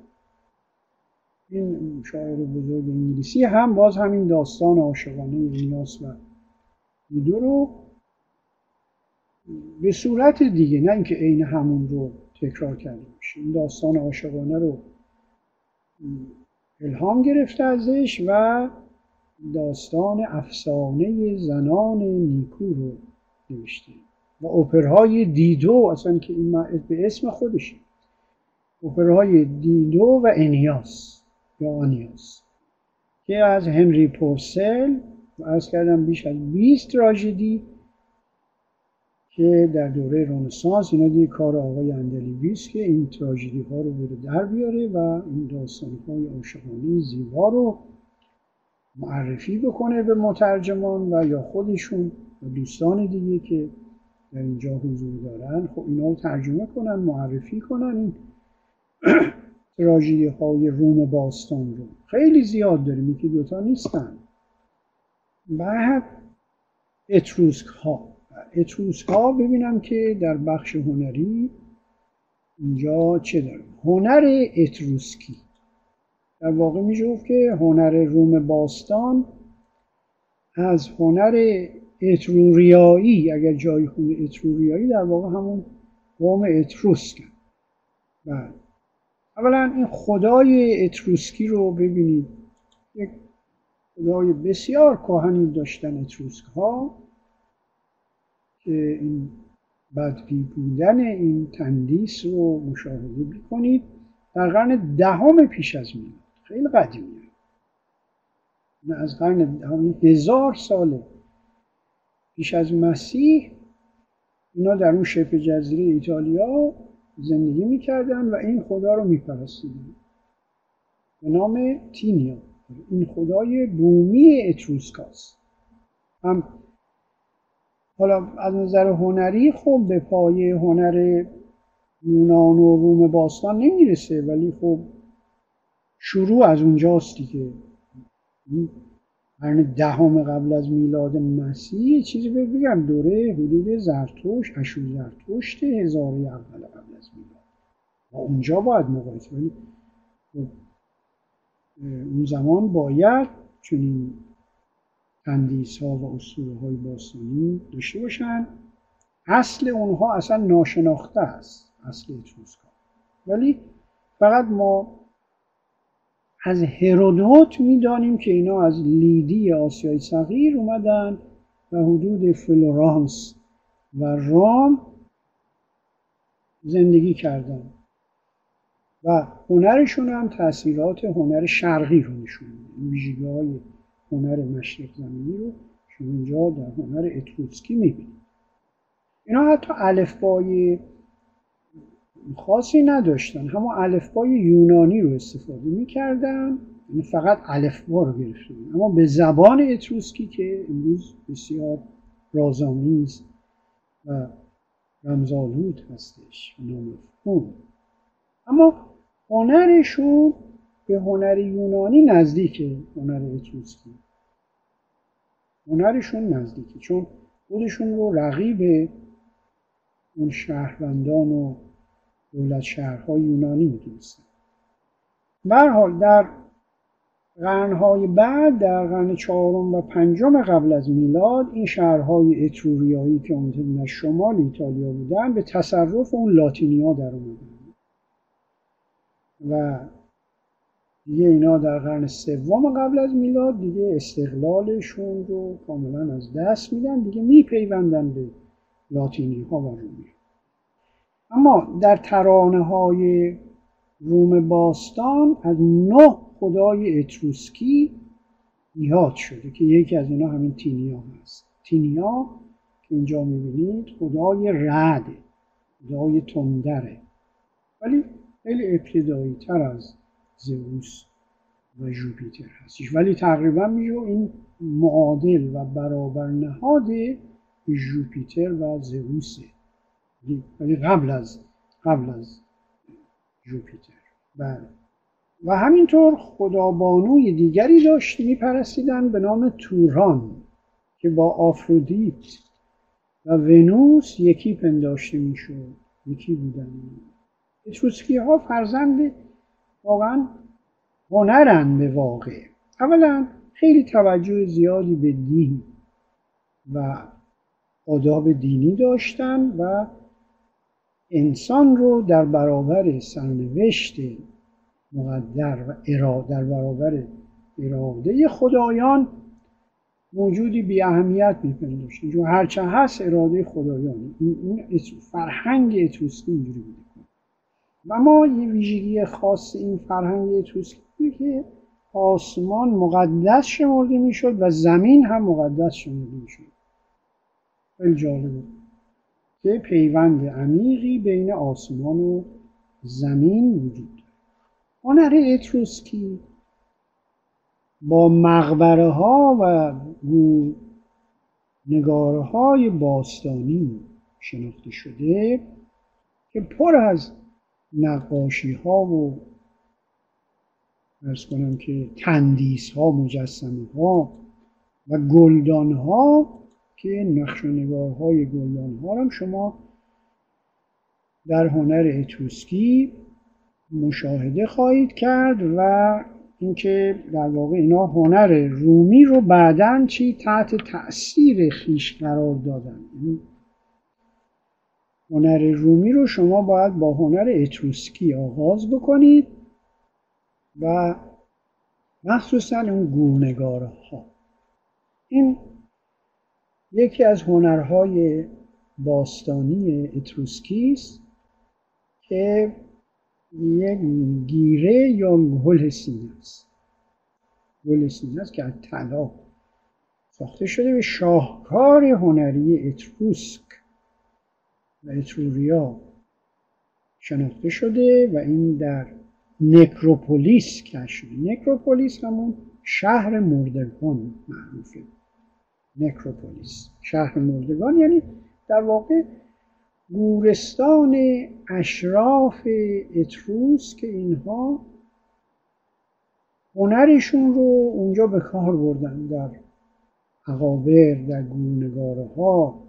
این شاعر بزرگ انگلیسی هم باز همین داستان عاشقانه ایناس و میدو رو به صورت دیگه نه اینکه عین همون رو تکرار کرده باشه این داستان عاشقانه رو الهام گرفته ازش و داستان افسانه زنان نیکو رو نوشته. و اپرهای دیدو اصلا که این به اسم خودشه. اپرهای دیدو و انیاس یا آنیاس. که از هنری پورسل ارز کردم بیش از 20 تراژدی که در دوره رنسانس اینا دیگه کار آقای اندلیویس که این تراژدی ها رو بره در بیاره و این داستان های عاشقانه زیبا رو معرفی بکنه به مترجمان و یا خودشون و دوستان دیگه که در اینجا حضور دارن. خب اینا رو ترجمه کنن معرفی کنن. این تراژدی های روم باستان رو. خیلی زیاد داریم یکی دوتا نیستن. بعد اتروسک ها اتروسک ها ببینم که در بخش هنری اینجا چه داریم هنر اتروسکی. در واقع میشه که هنر روم باستان از هنر اتروریایی اگر جای خونه اتروریایی در واقع همون قوم اتروسک. بله. اولا این خدای اتروسکی رو ببینید. یک خدای بسیار کهنی داشتن اتروسک ها که این بدبی بودن این تندیس رو مشاهده بکنید در قرن دهم پیش از میلاد. خیلی قدیمیه. از قرن دهم هزار ساله. پیش از مسیح اینا در اون شبه جزیره ایتالیا زندگی می‌کردن و این خدا رو میپرستیدن. به نام تینیا. این خدای بومی اتروسکاست هم حالا از نظر هنری خب به پایه هنر یونان و روم باستان نمی‌رسه ولی خب شروع از اونجاست دیگه. قرن دهم قبل از میلاد مسیح چیزی بگم. دوره حدود زرتوش اشو زرتشت هزاره اول قبل از میلاد. و اونجا باید مقایسه ولی خب اون زمان باید چنین تندیس ها و اصول های باستانی داشته باشن. اصل اونها اصلا ناشناخته است اصل اتروسکا ولی فقط ما از هرودوت می‌دانیم که اینا از لیدی آسیای صغیر اومدن و حدود فلورانس و رام زندگی کردن. و هنرشون هم تاثیرات هنر شرقی رو نشون میده. های هنر مشرق زمینی رو شما اینجا در هنر اتروسکی می‌بینید. اینا حتی الفبای خاصی نداشتن. همون الفبای یونانی رو استفاده می‌کردن. یعنی فقط الفبا رو گرفته اما به زبان اتروسکی که امروز بسیار رازآمیز و رمزآلود هستش نامفهوم اما هنرشون به هنر یونانی نزدیکه هنر اتروسکی. هنرشون نزدیکه. چون خودشون رو رقیب اون شهروندان و دولت شهرهای یونانی می‌دونستن. حال در قرنهای بعد در قرن چهارم و پنجم قبل از میلاد این شهرهای اتروریایی که اون از شمال ایتالیا بودن به تصرف اون لاتینیا در اومدن. و دیگه اینا در قرن سوم قبل از میلاد دیگه استقلالشون رو کاملا از دست میدن. دیگه میپیوندن به لاتینی ها و رومی اما در ترانه های روم باستان از نه خدای اتروسکی یاد شده که یکی از اینا همین تینیا هست تینیا که اینجا می‌بینید خدای رعده خدای تندره. ولی خیلی ابتدایی تر از زئوس و جوپیتر هستش. ولی تقریبا میشه این معادل و برابر نهاد جوپیتر و زئوسه. ولی قبل از قبل از جوپیتر. بله. و همینطور خدابانوی دیگری داشت میپرستیدن به نام توران که با آفرودیت و ونوس یکی پنداشته می‌شد. یکی بودن. اتروسکی ها فرزند واقعا هنرن به واقع. اولا خیلی توجه زیادی به دین و آداب دینی داشتن و انسان رو در برابر سرنوشت مقدر و اراده در برابر اراده خدایان موجودی بی اهمیت میپنداشتن چون هرچه هست اراده خدایان. این فرهنگ اتروسکی اینجوری بوده. و ما یه ویژگی خاص این فرهنگ اتروسکی که آسمان مقدس شمرده می‌شد و زمین هم مقدس شمرده می‌شد. خیلی جالبه. که پیوند عمیقی بین آسمان و زمین وجود داره هنر اتروسکی با مقبره ها و نگاره های باستانی شناخته شده که پر از نقاشی ها و ارز کنم که تندیس ها مجسمه ها و گلدان ها که نقش و نگارهای گلدان ها هم شما در هنر اتروسکی مشاهده خواهید کرد و اینکه در واقع اینا هنر رومی رو بعدا چی تحت تاثیر خیش قرار دادن. یعنی هنر رومی رو شما باید با هنر اتروسکی آغاز بکنید و مخصوصا اون گونگاره این یکی از هنرهای باستانی اتروسکی است که یک گیره یا گل سینه است. گل سینه است که از طلا ساخته شده به شاهکار هنری اتروسک و اتروریا شناخته شده و این در نکروپولیس کش شده. نکروپولیس همون شهر مردگان معروفه. نکروپولیس شهر مردگان یعنی در واقع گورستان اشراف اتروس که اینها هنرشون رو اونجا به کار بردن در عقابر در گونگاره ها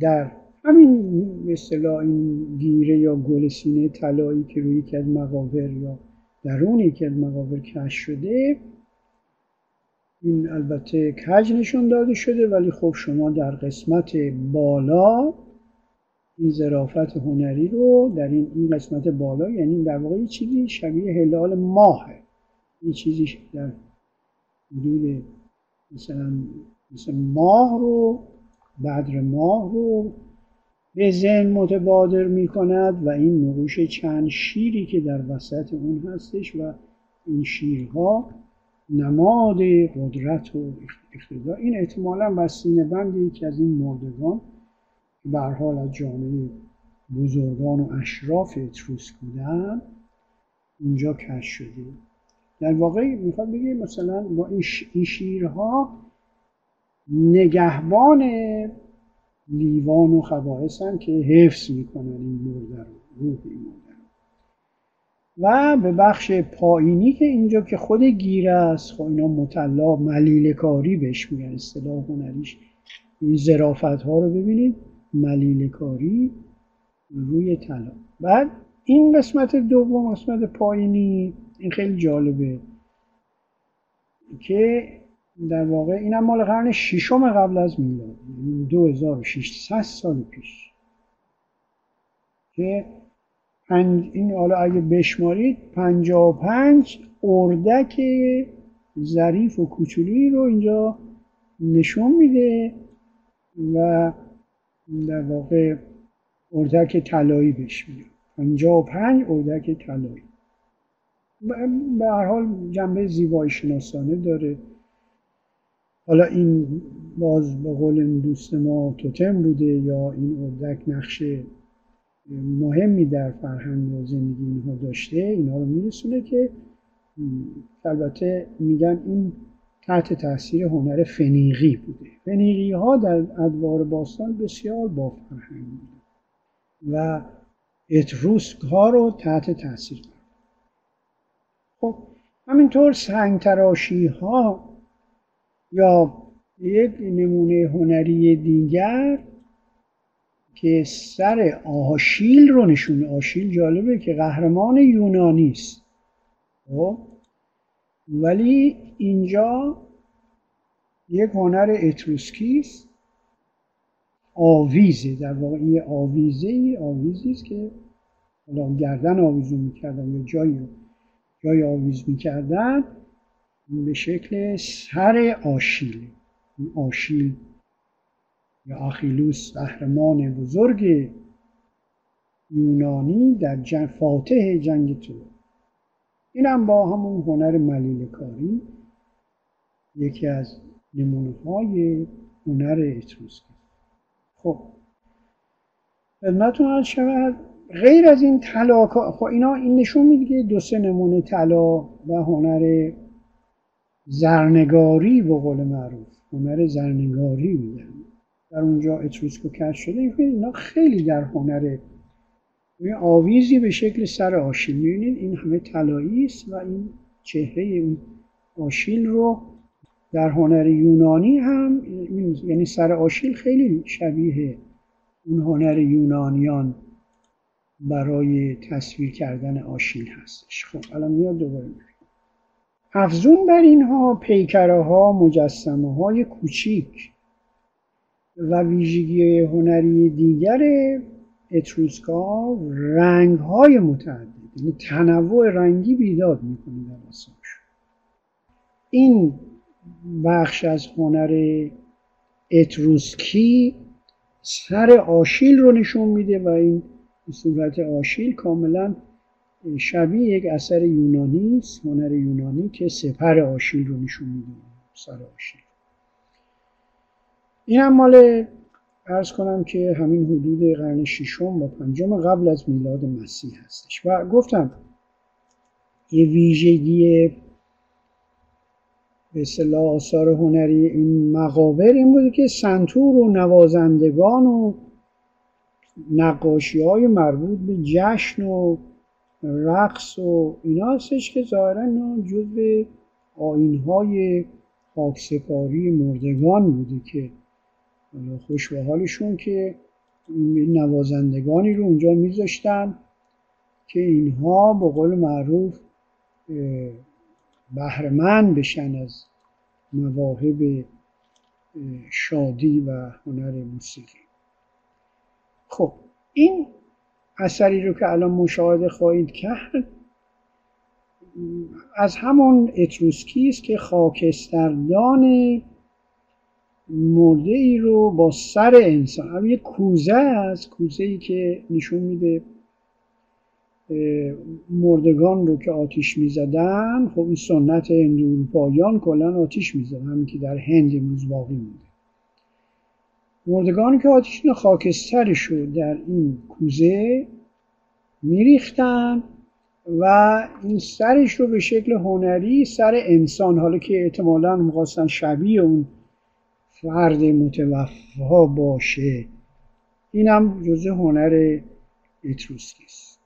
در همین مثلا این گیره یا گل سینه طلایی که روی یکی از مقابر یا درون یکی از مقابر کش شده این البته کج نشون داده شده ولی خب شما در قسمت بالا این ظرافت هنری رو در این, این قسمت بالا یعنی در واقع چیزی شبیه هلال ماهه. یه چیزی در حدود مثلا مثل ماه رو بدر ماه رو به ذهن متبادر می کند و این نقوش چند شیری که در وسط اون هستش و این شیرها نماد قدرت و اقتدار این احتمالا بسینه بند یکی از این مردگان که حال از جامعه بزرگان و اشراف اتروس بودن اونجا کش شده. در واقع می‌خواد بگه مثلا با این شیرها نگهبان لیوان و خباهسن که حفظ می‌کنن این مرده رو روح این مرده. و به بخش پایینی که اینجا که خود گیره است خب اینا مطلا ملیل کاری بهش میگن اصطلاح هنریش. این زرافت ها رو ببینید ملیل کاری روی طلا. بعد این قسمت دوم قسمت پایینی این خیلی جالبه که در واقع اینم مال قرن ششم قبل از میلاد یعنی 2600 سال پیش که این حالا اگه بشمارید 55 اردک ظریف و کوچولی رو اینجا نشون میده و در واقع اردک طلایی بهش میاد 55 اردک طلایی. به هر حال جنبه زیبایی شناسانه داره. حالا این باز به قول دوست ما توتم بوده یا این اردک نقش مهمی در فرهنگ و زندگی اینها داشته اینها رو میرسونه که البته میگن این تحت تاثیر هنر فنیقی بوده. فنیقی ها در ادوار باستان بسیار با فرهنگ بوده و اتروسک ها رو تحت تاثیر خب همینطور سنگ تراشی ها یا یک نمونه هنری دیگر که سر آشیل رو نشون آشیل جالبه که قهرمان یونانی است. خب؟ ولی اینجا یک هنر اتروسکی است. آویزه. در واقع این آویزه آویزی است که حالا گردن آویزون می‌کردن یا جای جای آویز می‌کردن به شکل سر آشیل. آشیل یا آخیلوس قهرمان بزرگ یونانی در جنگ فاتح جنگ تو این با همون هنر ملیل کاری یکی از نمونه های هنر اتروسکی. خب خدمتتون شود غیر از این طلا خب اینا این نشون میده دو سه نمونه طلا و هنر زرنگاری به قول معروف هنر زرنگاری میگن در اونجا اتروسکو کش شده اینا خیلی در هنر آویزی به شکل سر آشیل. می‌بینید این همه طلایی است و این چهره اون آشیل رو در هنر یونانی هم یعنی سر آشیل خیلی شبیه اون هنر یونانیان برای تصویر کردن آشیل هستش. خب الان میاد دوباره افزون بر اینها پیکره ها مجسمه های کوچیک. و ویژگی هنری دیگر اتروسکا رنگ های متعدد یعنی تنوع رنگی بیداد می‌کنه در این بخش از هنر اتروسکی سر آشیل رو نشون میده و این صورت آشیل کاملا شبیه یک اثر یونانی است هنر یونانی که سپر آشیل رو نشون میده سر آشیل. این هم مال ارز کنم که همین حدود قرن ششم و پنجم قبل از میلاد مسیح هستش. و گفتم یه ویژگی به اصطلاح آثار هنری این مقابر این بوده که سنتور و نوازندگان و نقاشی های مربوط به جشن و رقص و اینا هستش که ظاهرا جزء آین های مردگان بوده که خوش به حالشون که نوازندگانی رو اونجا میذاشتن که اینها به قول معروف بهرمند بشن از مواهب شادی و هنر موسیقی. خب این اثری رو که الان مشاهده خواهید کرد از همون اتروسکی است که خاکستردان مرده ای رو با سر انسان اما یه کوزه است کوزه ای که نشون میده مردگان رو که آتیش می‌زدن خب این سنت هندو اروپاییان کلا آتیش می‌زدن همین که در هند امروز باقی مونده. مردگان که آتیش خاکسترش رو در این کوزه میریختن و این سرش رو به شکل هنری سر انسان حالا که احتمالا می‌خواستن شبیه اون فرد متوفا باشه. اینم جزء هنر اتروسکی است.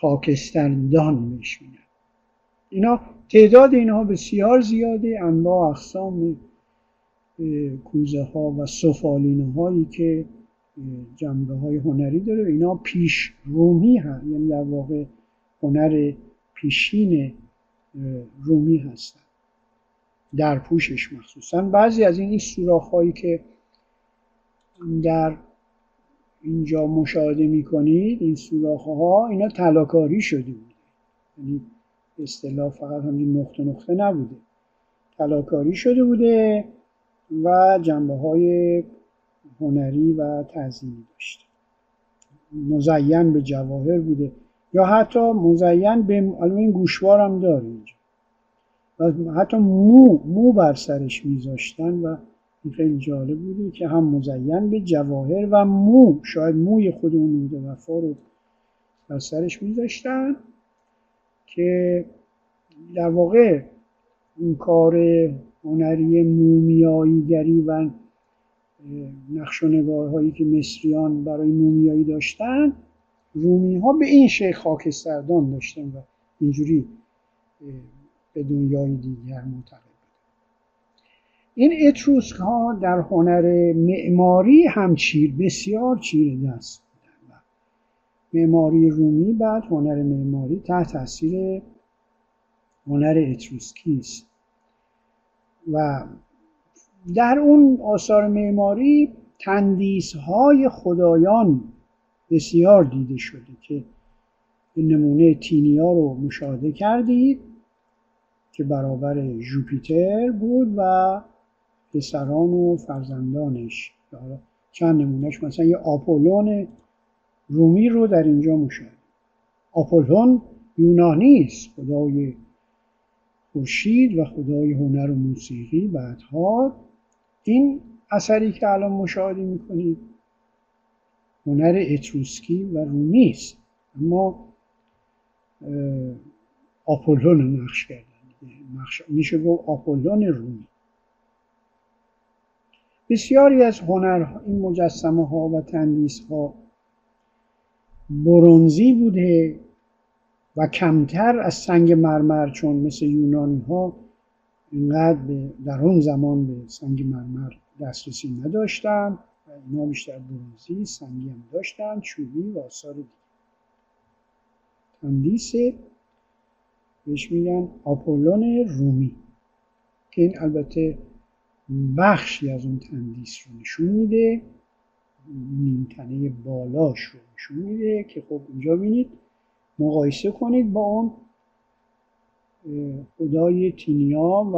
خاکستردان بهش اینا تعداد اینها بسیار زیاده انواع اقسام کوزه ها و سفالینه هایی که جنبه های هنری داره. اینا پیش رومی هم یعنی در واقع هنر پیشین رومی هستن. در پوشش مخصوصا. بعضی از این سوراخ هایی که در اینجا مشاهده می‌کنید این سوراخ ها اینا تلاکاری شده بوده. یعنی اصطلاح فقط همین نقطه نقطه نبوده. تلاکاری شده بوده و جنبه های هنری و تزیینی داشته. مزین به جواهر بوده. یا حتی مزین به این گوشوار هم داره اینجا. و حتی مو مو بر سرش میذاشتن و این خیلی جالب بوده که هم مزین به جواهر و مو شاید موی خود اون نود وفا رو بر سرش میذاشتن که در واقع این کار هنری مومیاییگری و نقش و نگارهایی که مصریان برای مومیایی داشتن رومی ها به این شکل خاکستردان داشتن و اینجوری به دنیای دیگر منتقل این اتروسک ها در هنر معماری هم چیر بسیار چیر دست بودن معماری رومی بعد هنر معماری تحت تاثیر هنر اتروسکی است. و در اون آثار معماری تندیس های خدایان بسیار دیده شده که نمونه تینیا رو مشاهده کردید. که برابر جوپیتر بود و پسران و فرزندانش. چند نمونهش مثلا یه آپولون رومی رو در اینجا مشاهده آپولون یونانی است. خدای خورشید و خدای هنر و موسیقی. بعدها این اثری که الان مشاهده می‌کنید هنر اتروسکی و رومی است. اما آپولون نقش کردن میشه گفت آپولون رومی. بسیاری از هنر این مجسمه ها و تندیس ها برونزی بوده و کمتر از سنگ مرمر چون مثل یونانی ها اینقدر در اون زمان به سنگ مرمر دسترسی نداشتن و اینا بیشتر برونزی سنگی هم داشتن چوبی و آثار دیگه. تندیس بهش میگن آپولون رومی که این البته بخشی از اون تندیس رو نشون میده نیمتنه بالاش رو نشون میده که خب اینجا بینید مقایسه کنید با اون خدای تینیا و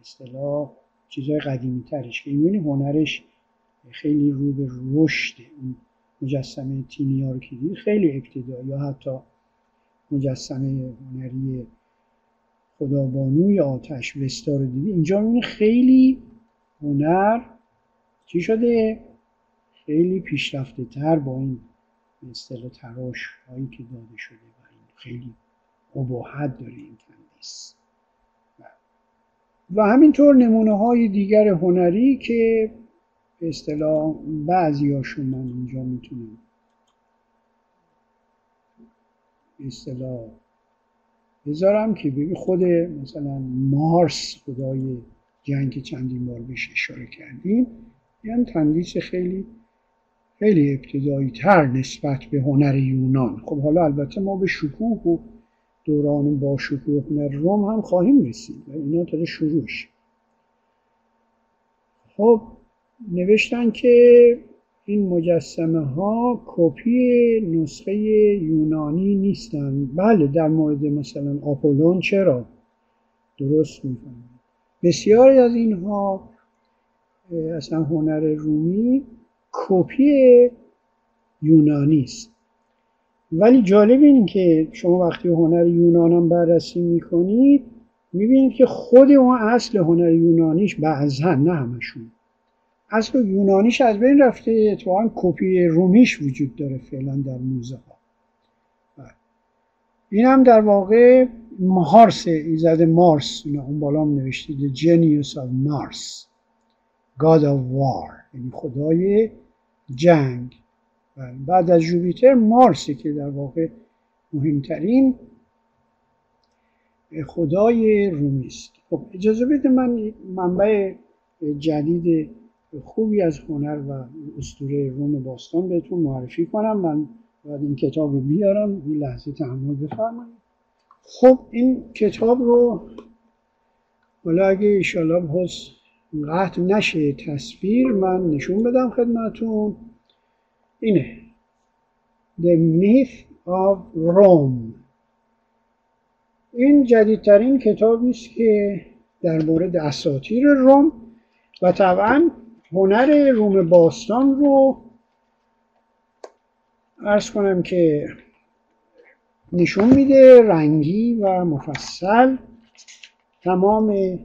اصطلاح چیزهای قدیمی ترش که این هنرش خیلی رو به رشد اون مجسمه تینیا رو که خیلی ابتدایی یا حتی مجسمه هنری خدابانوی آتش وستا رو دیدی. اینجا می‌بینی خیلی هنر چی شده؟ خیلی پیشرفته تر با این اصطلاح تراش هایی که داده شده و این خیلی ابهت داره این تندیس. و همینطور نمونه های دیگر هنری که به اصطلاح بعضی هاشون من اینجا می‌تونم به اصطلاح. بذارم که ببین خود مثلا مارس خدای جنگ که چندین بار بهش اشاره کردیم این تندیس خیلی خیلی ابتدایی تر نسبت به هنر یونان. خب حالا البته ما به شکوه و دوران با شکوه هنر روم هم خواهیم رسید و اینا تا شروعش. خب نوشتن که این مجسمه ها کپی نسخه یونانی نیستند بله در مورد مثلا آپولون چرا؟ درست می‌فهمید بسیاری از اینها اصلا هنر رومی کپی یونانی است. ولی جالب این که شما وقتی هنر یونان هم بررسی می‌کنید می‌بینید که خود اون اصل هنر یونانیش بعضا نه همشون. اصل یونانیش از بین رفته اتفاقا کپی رومیش وجود داره فعلا در موزه ها بله. این هم در واقع مارس ایزد مارس اون بالا هم نوشته The Genius of Mars God of War یعنی خدای جنگ بله. بعد از جوپیتر مارسی که در واقع مهمترین خدای رومی است خب اجازه بده من منبع جدید خوبی از هنر و اسطوره روم باستان بهتون معرفی کنم. من باید این کتاب رو بیارم این لحظه تحمل بفرمایید. خب این کتاب رو حالا اگه ایشالا باز قطع نشه تصویر من نشون بدم خدمتون. اینه. The Myth of Rome. این جدیدترین کتابی است که در مورد اساطیر روم و طبعا هنر روم باستان رو ارز کنم که نشون میده رنگی و مفصل تمام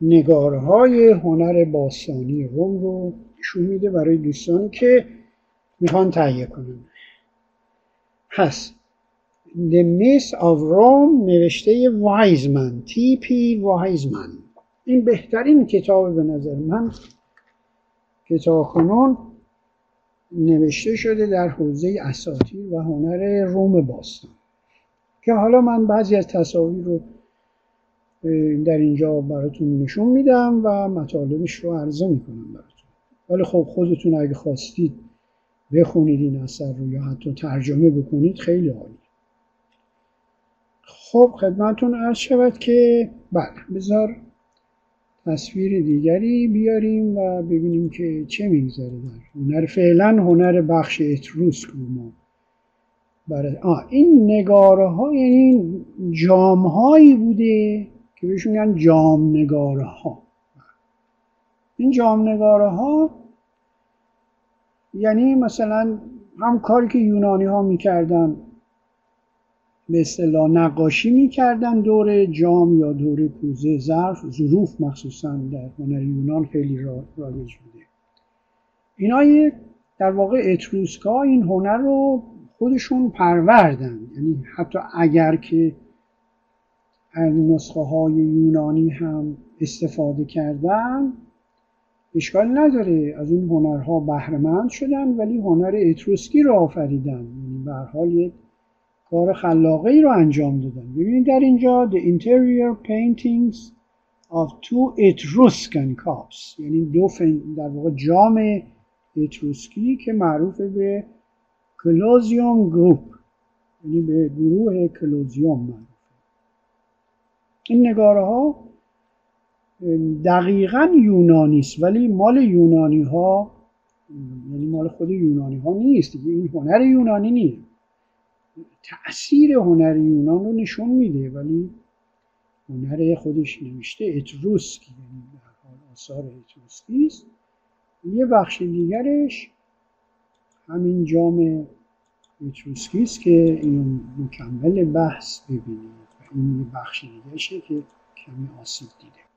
نگارهای هنر باستانی روم رو نشون میده برای دوستانی که می‌خوان تهیه کنن. هست The Myth of Rome نوشته وایزمن تی پی وایزمن این بهترین کتاب به نظر من کتاب کنون نوشته شده در حوزه اساطیر و هنر روم باستان. که حالا من بعضی از تصاویر رو در اینجا براتون نشون میدم و مطالبش رو عرضه می‌کنم براتون. ولی خب خودتون اگه خواستید بخونید این اثر رو یا حتی ترجمه بکنید خیلی عالی. خب خدمتون عرض شود که بله بذار تصویر دیگری بیاریم و ببینیم که چه میگذره در هنر. فعلا هنر بخش اتروسک رو ما برای آه این نگاره ها یعنی جام هایی بوده که بهشون میگن جام نگاره ها این جام نگاره ها یعنی مثلا هم کاری که یونانی ها می‌کردن به اصطلاح نقاشی می‌کردن دور جام یا دور کوزه ظرف ظروف مخصوصا در هنر یونان خیلی رایج بوده. اینا در واقع اتروسکا این هنر رو خودشون پروردن. یعنی حتی اگر که از نسخه های یونانی هم استفاده کردن اشکال نداره. از اون هنرها بهرهمند شدن ولی هنر اتروسکی رو آفریدن. یعنی به حال یک کار خلاقه ای رو انجام دادن. ببینید در اینجا the interior paintings of two Etruscan cups یعنی دو در واقع جام اتروسکی که معروف به کلوزیوم گروپ یعنی به گروه کلوزیوم معروف. این نگاره ها دقیقا یونانی است ولی مال یونانی ها یعنی مال خود یونانی ها نیست این هنر یونانی نیست. تأثیر هنر یونان رو نشون میده ولی هنر خودش نوشته اتروسکی یعنی در حال آثار اتروسکی است. یه بخش دیگرش همین جام اتروسکی است که این مکمل بحث ببینید. و این یه بخش دیگرشه که کمی آسیب دیده.